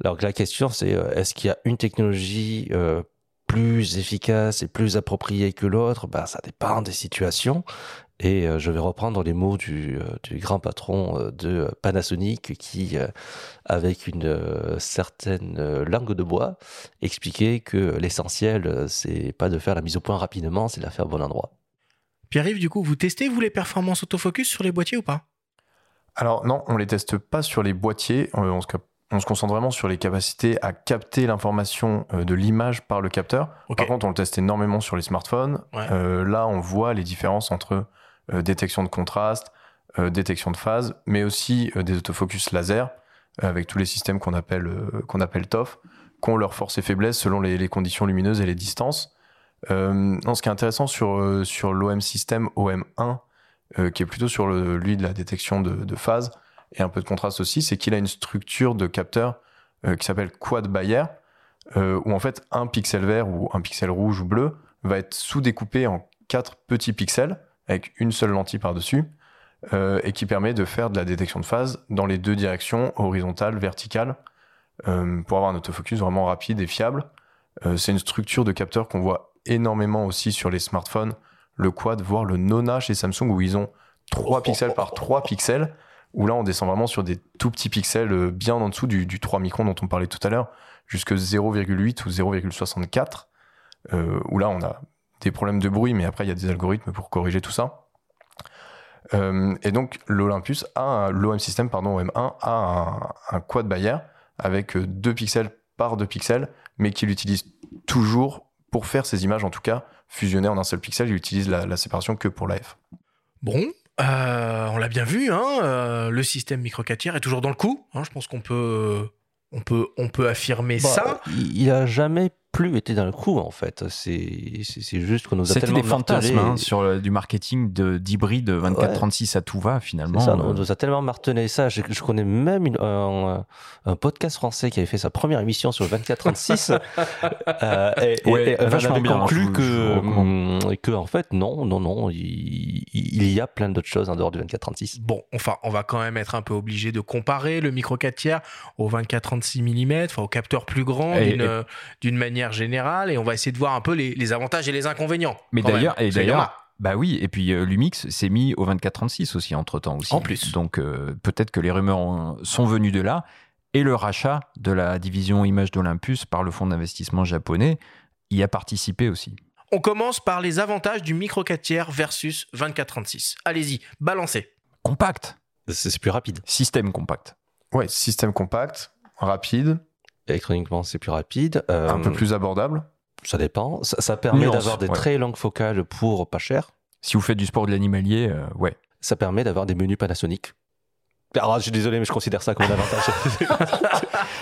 Alors la question, c'est euh, est-ce qu'il y a une technologie euh, plus efficace et plus appropriée que l'autre? Bah, Ça dépend des situations. Et je vais reprendre les mots du, du grand patron de Panasonic qui, avec une certaine langue de bois, expliquait que l'essentiel, c'est pas de faire la mise au point rapidement, c'est de la faire au bon endroit. Pierre-Yves, du coup, vous testez, vous, les performances autofocus sur les boîtiers ou pas? Alors non, on les teste pas sur les boîtiers. Euh, on se, on se concentre vraiment sur les capacités à capter l'information euh, de l'image par le capteur. Par contre, on le teste énormément sur les smartphones. Euh, là, on voit les différences entre détection de contraste, détection de phase, mais aussi des autofocus laser avec tous les systèmes qu'on appelle, qu'on appelle TOF, qui ont leurs forces et faiblesses selon les, les conditions lumineuses et les distances. Euh, non, ce qui est intéressant sur, euh, sur l'OM système OM1, euh, qui est plutôt sur le, lui de la détection de, phase et un peu de contraste aussi, c'est qu'il a une structure de capteur qui s'appelle quad Bayer, où en fait un pixel vert ou un pixel rouge ou bleu va être sous-découpé en quatre petits pixels avec une seule lentille par-dessus, et qui permet de faire de la détection de phase dans les deux directions, horizontale, verticale, pour avoir un autofocus vraiment rapide et fiable. C'est une structure de capteur qu'on voit énormément aussi sur les smartphones, le quad, voire le Nona chez Samsung où ils ont 3 pixels par 3 pixels, où là on descend vraiment sur des tout petits pixels euh, bien en dessous du, 3 microns dont on parlait tout à l'heure, jusque 0,8 ou 0,64, euh, où là on a des problèmes de bruit, mais après il y a des algorithmes pour corriger tout ça. Euh, et donc l'Olympus a l'OM system pardon OM1 a un, quad Bayer avec 2 pixels par 2 pixels, mais qui l'utilise toujours pour faire ces images, en tout cas, fusionnées en un seul pixel, il utilise la, séparation que pour l'AF. Bon, euh, on l'a bien vu, hein, euh, le système micro 4 est toujours dans le coup. Hein, je pense qu'on peut, on peut, on peut affirmer bah, ça. Il n'a jamais plus été dans le coup en fait. C'est juste qu'on nous a tellement C'était des fantasmes hein, sur du marketing d'hybride 24-36 à tout va finalement. Ça, on nous a tellement martelé ça. Je, connais même un, podcast français qui avait fait sa première émission sur le 24-36 euh, et, ouais, et, vachement bien, conclu que, hum, que en fait non, non, non, il, il y a plein d'autres choses en dehors du 24-36. Bon, enfin, on va quand même être un peu obligé de comparer le micro 4 tiers au 24-36 mm, enfin au capteur plus grand d'une manière générale et on va essayer de voir un peu les, avantages et les inconvénients. Mais d'ailleurs, et d'ailleurs, bah oui, et puis euh, Lumix s'est mis au 2436 aussi entre temps aussi. En plus. Donc euh, peut-être que les rumeurs sont venues de là et le rachat de la division image d'Olympus par le fonds d'investissement japonais y a participé aussi. On commence par les avantages du micro 4 tiers versus 2436. Allez-y, balancez. Compact. C'est plus rapide. Système compact. Ouais, système compact, rapide, électroniquement c'est plus rapide. un peu euh, plus abordable. Ça dépend. Ça, permet d'avoir des très longues focales pour pas cher. Si vous faites du sport de l'animalier, euh, ouais. Ça permet d'avoir des menus Panasonic. Alors, je suis désolé, mais je considère ça comme un avantage.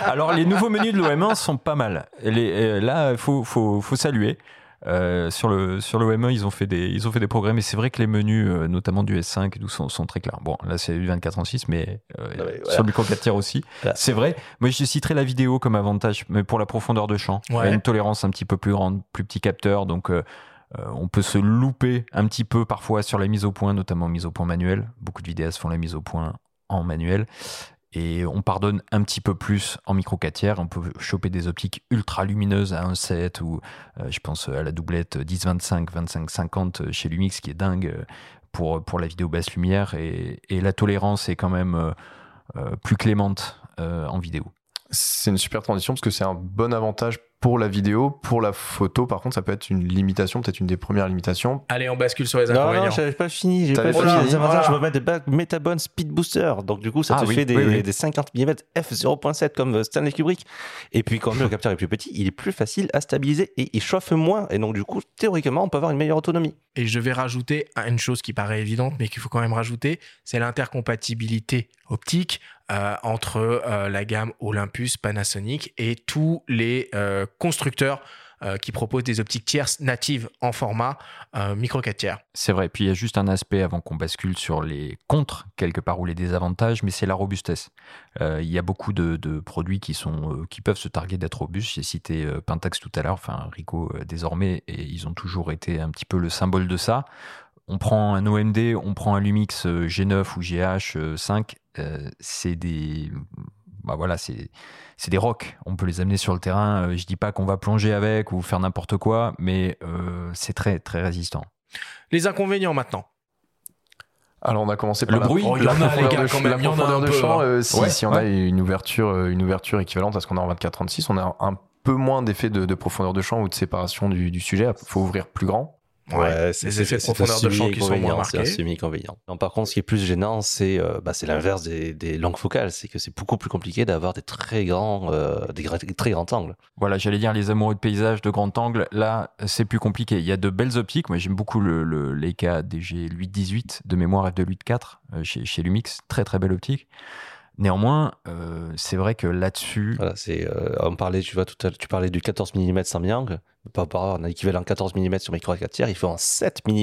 Alors, les nouveaux menus de l'OM1 sont pas mal. Les, euh, là, il faut, faut, faut, saluer. Euh, sur le sur le OM1, ils ont fait des ils ont fait des progrès, mais c'est vrai que les menus, euh, notamment du S5 et sont, sont, très clairs. Bon, là c'est du 24 en 6, mais, euh, sur le micro 4 tiers aussi. C'est vrai. Moi, je citerai la vidéo comme avantage, mais pour la profondeur de champ, il y a une tolérance un petit peu plus grande, plus petit capteur, donc on peut se louper un petit peu parfois sur la mise au point, notamment mise au point manuelle. Beaucoup de vidéastes font la mise au point en manuel et on pardonne un petit peu plus en micro 4 tiers. On peut choper des optiques ultra lumineuses à 1.7 ou euh, je pense à la doublette 10-25, 25-50 chez Lumix qui est dingue euh, pour, pour la vidéo basse lumière et, la tolérance est quand même euh, plus clémente en vidéo. C'est une super transition parce que c'est un bon avantage pour la vidéo. Pour la photo, par contre, ça peut être une limitation, peut-être une des premières limitations. Allez, on bascule sur les Non, inconvénients. non, j'avais pas fini. J'ai pas fini. Les avantages, Voilà. je vais mettre des bagues Metabone Speed Booster. Donc, du coup, ça Ah te oui, fait des, oui, oui. des 50 mm f0.7 comme Stanley Kubrick. Et puis, quand le capteur est plus petit, il est plus facile à stabiliser et il chauffe moins. Et donc, du coup, théoriquement, on peut avoir une meilleure autonomie. Et je vais rajouter une chose qui paraît évidente, mais qu'il faut quand même rajouter, c'est l'intercompatibilité optique euh, entre euh, la gamme Olympus, Panasonic et tous les euh, constructeurs qui proposent des optiques tierces natives en format micro 4 tiers. C'est vrai. Puis il y a juste un aspect avant qu'on bascule sur les contre, quelque part, ou les désavantages, mais c'est la robustesse. Il y a beaucoup de, produits qui, sont, qui peuvent se targuer d'être robustes. J'ai cité Pentax tout à l'heure, enfin Ricoh euh, désormais, et ils ont toujours été un petit peu le symbole de ça. On prend un OMD, on prend un Lumix euh, G9 ou GH5, euh, c'est des. Bah voilà, c'est c'est des rocs. On peut les amener sur le terrain. Euh, je dis pas qu'on va plonger avec ou faire n'importe quoi, mais euh, c'est très très résistant. Les inconvénients maintenant. Alors, on a commencé par Le la, bruit. Oh, la profondeur de, champ. hein. euh, si, Ouais, si on a une ouverture, euh, une ouverture équivalente à ce qu'on a en 24-36, on a un peu moins d'effet de, de profondeur de champ ou de séparation du, du sujet. Il faut ouvrir plus grand. Ouais, les effets de profondeur de champ qui sont moins C'est un marqués. semi-inconvénient. Non, par contre, ce qui est plus gênant, c'est euh, bah, c'est l'inverse des, des longues focales. C'est que c'est beaucoup plus compliqué d'avoir des très grands, euh, des très grands angles. Voilà, j'allais dire les amoureux de paysage de grand angle. Là, c'est plus compliqué. Il y a de belles optiques. Moi, j'aime beaucoup le, le Leica DG 818 de mémoire f2.8.4 euh, chez, chez Lumix. Très, très belle optique. Néanmoins, euh, c'est vrai que là-dessus, Voilà, c'est, euh, on parlait, tu vois, tout à l'heure, tu parlais du 14 mm sans mi-angle. Par rapport à un équivalent 14 mm sur micro 4 tiers, il faut un 7 mm.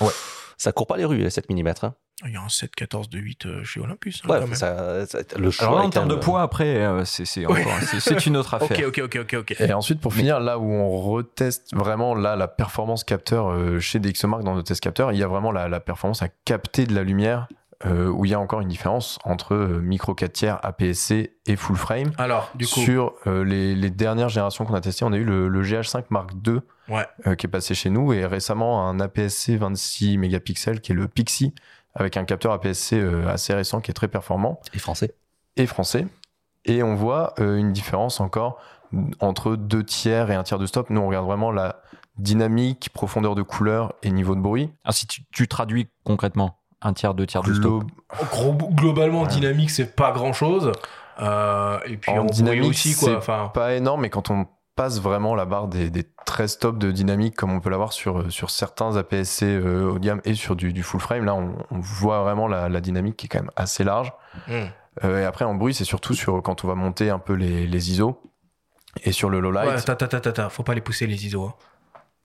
Ouais. Ça court pas les rues, les 7 mm. Hein. Il y a un 7-14 de 8 euh, chez Olympus. hein, Ouais, quand même. ça, ça- le choix. alors en termes de poids, après, euh, c'est c'est encore- c'est- c'est une autre affaire. Ok, ok, ok, ok, ok. Et ensuite, pour finir, là où on reteste vraiment là, la performance capteur euh, chez DxOMark dans nos tests capteurs, il y a vraiment la, la performance à capter de la lumière euh, où il y a encore une différence entre euh, micro 4 tiers, APS-C et full frame. Alors, du coup, Sur euh, les, les dernières générations qu'on a testées, on a eu le, le GH5 Mark II Ouais. euh, qui est passé chez nous et récemment un APS-C 26 mégapixels qui est le Pixie avec un capteur APS-C euh, assez récent qui est très performant Les Français. et français. Et on voit euh, une différence encore entre deux tiers et un tiers de stop. Nous, on regarde vraiment la dynamique, profondeur de couleur et niveau de bruit. Alors, si tu, tu traduis concrètement un tiers, deux tiers de stop. Gros- globalement, Ouais. dynamique, c'est pas grand chose. et puis, En en dynamique, aussi, quoi. c'est Enfin, Pas énorme, mais quand on passe vraiment la barre des, des 13 stops de dynamique, comme on peut l'avoir sur, sur certains APS-C euh, haut de gamme et sur du, du full frame, là, on, on voit vraiment la, la dynamique qui est quand même assez large. hmm. Euh, et après, en bruit, c'est surtout sur quand on va monter un peu les, les ISO. Et sur le low light. Ouais, ta, ta, ta, ta, ta, faut pas les pousser les ISO. hein.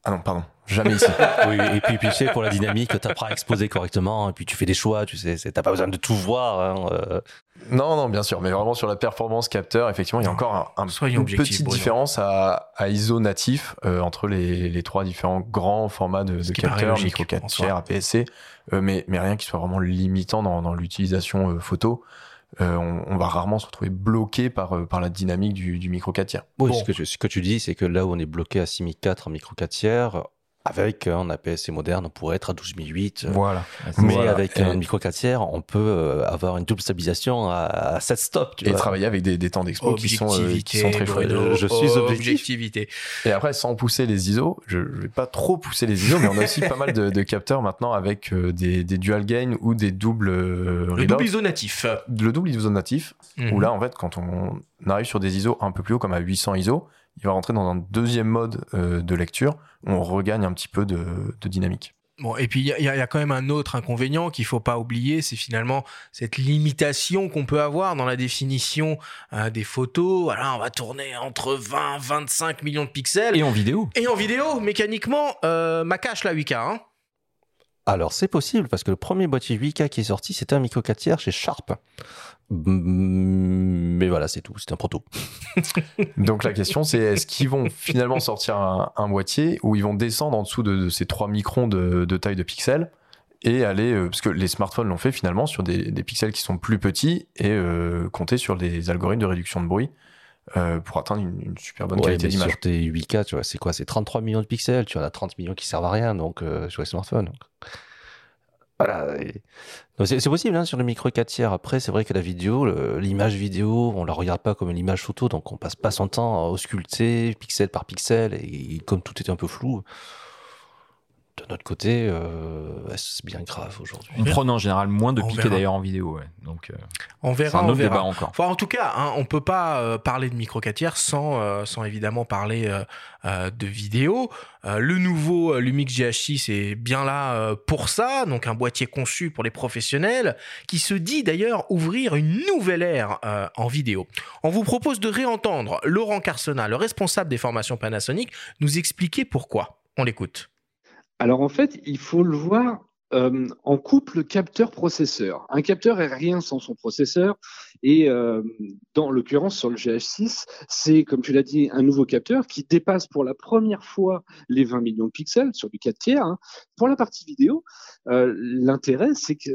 Ah non, pardon, jamais ici. oui, et puis, puis tu sais, pour la dynamique, tu apprends à exposer correctement, et puis tu fais des choix, tu sais, t'as pas besoin de tout voir. hein, euh. Non, non, bien sûr, mais vraiment sur la performance capteur, effectivement, il y a encore un, un- Soyons une petite Bruno. différence à, à ISO natif euh, entre les, les trois différents grands formats de, capteurs, micro en 4 soi. tiers, APS-C, euh, mais, mais rien qui soit vraiment limitant dans, dans l'utilisation euh, photo. Euh, on, on va rarement se retrouver bloqué par, euh, par la dynamique du, du micro 4 tiers. Oui, Bon. ce, que tu, ce que tu dis, c'est que là où on est bloqué à 6004 en micro 4 tiers, avec un APS-C moderne, on pourrait être à 12008. euh, Voilà. Mais Voilà. avec Et- un micro 4 tiers, on peut euh, avoir une double stabilisation à, à 7 stops. Tu Et vois. travailler avec des, des temps d'expo qui sont, euh, qui sont très fluides. Je suis objectif. objectivité. Et après, sans pousser les ISO, je je vais pas trop pousser les ISO, mais on a aussi pas mal de, de capteurs maintenant avec euh, des, des dual gain ou des doubles euh, Le double ISO natif. le double ISO natif, Mhm. où là, en fait, quand on arrive sur des ISO un peu plus haut, comme à 800 ISO, il va rentrer dans un deuxième mode euh, de lecture où on regagne un petit peu de, de dynamique. Bon, et puis il y, a- il y a quand même un autre inconvénient qu'il faut pas oublier, c'est finalement cette limitation qu'on peut avoir dans la définition euh, des photos. Voilà, on va tourner entre 20 25 millions de pixels. Et en vidéo. Et en vidéo, mécaniquement, euh, ma cache la 8K. Hein. Alors c'est possible parce que le premier boîtier 8K qui est sorti, c'était un micro 4 tiers chez Sharp. Mm, Mais voilà, c'est tout, c'est un proto. Donc la question, c'est est-ce qu'ils vont finalement sortir un, boîtier où ils vont descendre en dessous de, ces 3 microns de, taille de pixels et aller, euh, parce que les smartphones l'ont fait finalement sur des, des pixels qui sont plus petits et euh, compter sur des algorithmes de réduction de bruit euh, pour atteindre une, une super bonne Ouais, qualité d'image. sur tes 8K, tu vois, c'est quoi? C'est 33 millions de pixels, tu en as 30 millions qui servent à rien donc euh, sur les smartphones. Voilà. et- donc, C'est c'est possible hein, sur le micro 4 tiers. Après, c'est vrai que la vidéo, l'image vidéo, on la regarde pas comme une image photo, donc on passe pas son temps à ausculter pixel par pixel. Et, comme tout est un peu flou, de notre côté, euh, c'est bien grave aujourd'hui. On prône en général moins de On piquets d'ailleurs en vidéo. Ouais. Donc, euh, On verra, un on autre verra. débat encore. Enfin, en tout cas, hein, on peut pas euh, parler de micro 4 tiers sans, euh, sans évidemment parler euh, euh, de vidéo. Euh, le nouveau euh, Lumix GH6 est bien là euh, pour ça, donc un boîtier conçu pour les professionnels, qui se dit d'ailleurs ouvrir une nouvelle ère euh, en vidéo. On vous propose de réentendre Laurent Carsona, le responsable des formations Panasonic, nous expliquer pourquoi. On l'écoute. Alors en fait, il faut le voir euh, en couple capteur-processeur. Un capteur est rien sans son processeur. Et euh, dans l'occurrence, sur le GH6, c'est, comme tu l'as dit, un nouveau capteur qui dépasse pour la première fois les 20 millions de pixels sur du 4 tiers. hein. Pour la partie vidéo, euh, l'intérêt, c'est que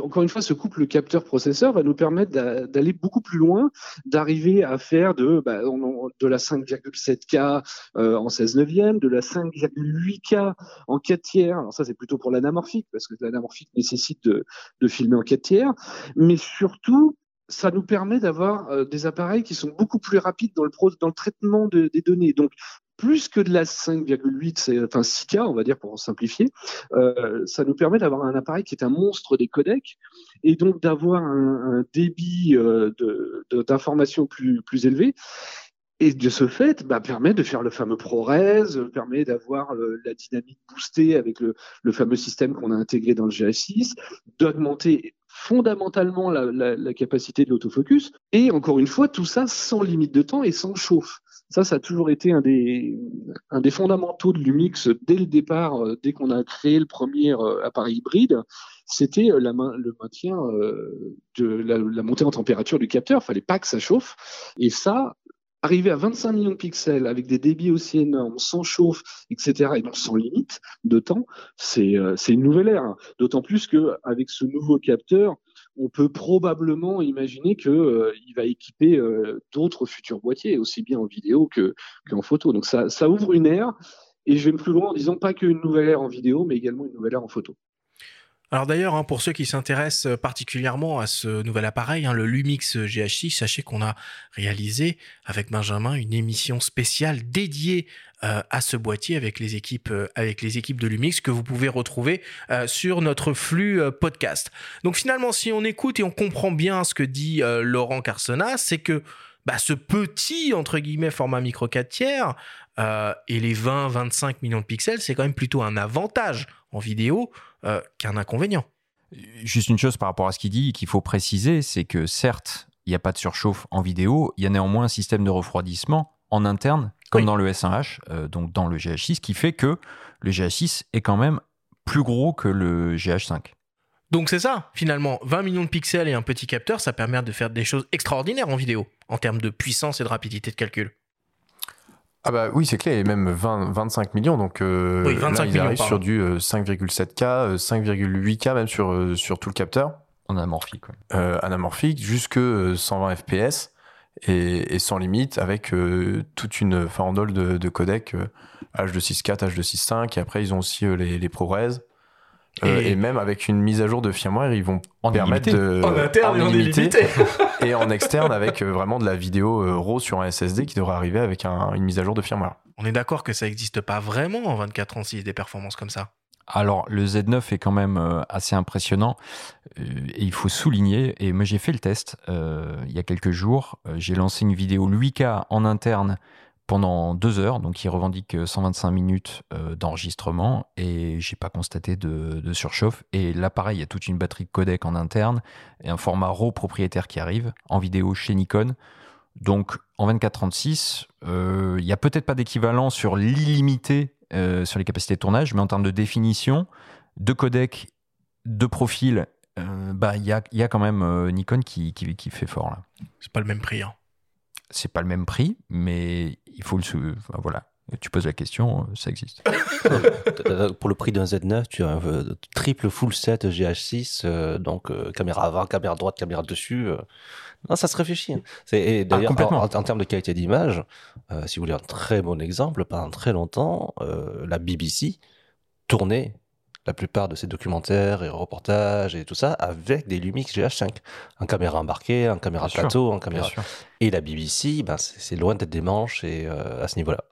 encore une fois, ce couple capteur-processeur va nous permettre d'a- d'aller beaucoup plus loin, d'arriver à faire de, bah, de la 5,7K euh, en 16 neuvième, de la 5,8K en 4 tiers. Alors ça, c'est plutôt pour l'anamorphique, parce que l'anamorphique nécessite de, filmer en 4 tiers. Mais surtout, ça nous permet d'avoir euh, des appareils qui sont beaucoup plus rapides dans le, traitement de- des données. Donc, plus que de la 5,8, c'est- enfin 6K, on va dire pour simplifier, euh, ça nous permet d'avoir un appareil qui est un monstre des codecs et donc d'avoir un, débit euh, d'information plus, élevé. Et de ce fait, bah, permet de faire le fameux ProRes, euh, permet d'avoir le- la dynamique boostée avec le, fameux système qu'on a intégré dans le GH6, d'augmenter fondamentalement la- la capacité de l'autofocus. Et encore une fois, tout ça sans limite de temps et sans chauffe. Ça, ça a toujours été un des, fondamentaux de Lumix dès le départ, euh, dès qu'on a créé le premier euh, appareil hybride, c'était euh, le maintien de la, montée en température du capteur. Fallait pas que ça chauffe. Et ça, arriver à 25 millions de pixels avec des débits aussi énormes, sans chauffe, etc., et donc sans limite de temps, c'est une nouvelle ère. D'autant plus que avec ce nouveau capteur, on peut probablement imaginer que euh, va équiper euh, d'autres futurs boîtiers, aussi bien en vidéo que qu'en photo. Donc ça, ça ouvre une ère. Et je vais plus loin en disant pas qu'une nouvelle ère en vidéo, mais également une nouvelle ère en photo. Alors d'ailleurs, hein, pour ceux qui s'intéressent euh, particulièrement à ce nouvel appareil, hein, le Lumix GH6, sachez qu'on a réalisé avec Benjamin une émission spéciale dédiée euh, à ce boîtier avec les équipes euh, avec les équipes de Lumix que vous pouvez retrouver sur notre flux podcast. Donc finalement, si on écoute et on comprend bien ce que dit Laurent Carsona, c'est que bah, ce petit entre guillemets format micro 4 tiers et les 20-25 millions de pixels, c'est quand même plutôt un avantage en vidéo euh, qu'un inconvénient. Juste une chose par rapport à ce qu'il dit qu'il faut préciser, c'est que certes, il n'y a pas de surchauffe en vidéo, il y a néanmoins un système de refroidissement en interne, comme Oui. dans le S1H, euh, donc dans le GH6, qui fait que le GH6 est quand même plus gros que le GH5. Donc c'est ça, finalement, 20 millions de pixels et un petit capteur, ça permet de faire des choses extraordinaires en vidéo, en termes de puissance et de rapidité de calcul. Ah bah oui, c'est clair, et même 20, 25 millions, donc euh, Oui, là, 25 ils millions, arrivent pardon. sur du euh, 5,7K, euh, 5,8K même sur, euh, sur tout le capteur, En amorphique. ouais. euh, anamorphique, jusque euh, 120 FPS, et, et sans limite, avec euh, toute une farandole de, de codecs euh, H264, H265, et après ils ont aussi euh, les, les ProRes, euh, Et- et... même avec une mise à jour de firmware, ils vont En permettre illimité. de... en interne et en illimité. et en externe avec euh, vraiment de la vidéo euh, RAW sur un SSD qui devrait arriver avec un- une mise à jour de firmware. On est d'accord que ça n'existe pas vraiment en 24-36 des performances comme ça. Alors, le Z9 est quand même euh, assez impressionnant et il faut souligner, et moi j'ai fait le test euh, il y a quelques jours, j'ai lancé une vidéo 8K en interne pendant deux heures, donc il revendique euh, 125 minutes euh, d'enregistrement et j'ai pas constaté de, surchauffe. Et l'appareil a toute une batterie de codec en interne et un format RAW propriétaire qui arrive en vidéo chez Nikon. Donc en 24-36, euh, il y a peut-être pas d'équivalent sur l'illimité euh, sur les capacités de tournage, mais en termes de définition, de codec, de profil, euh, bah il y a, il y a quand même euh, Nikon qui fait fort là. C'est pas le même prix. hein. C'est pas le même prix, mais il faut le sou- enfin, voilà. Tu poses la question, euh, ça existe. Euh, Pour le prix d'un Z9, tu as un euh, triple full set GH6, euh, donc euh, caméra avant, caméra droite, caméra dessus. euh. Non, ça se réfléchit. hein. Et d'ailleurs, complètement. en, en termes de qualité d'image, si vous voulez un très bon exemple, pendant très longtemps, la BBC tournait la plupart de ses documentaires et reportages et tout ça avec des Lumix GH5, en caméra embarquée, en caméra Bien plateau, Bien caméra. Et la BBC, ben c'est c'est loin d'être des manches et euh, à ce niveau-là.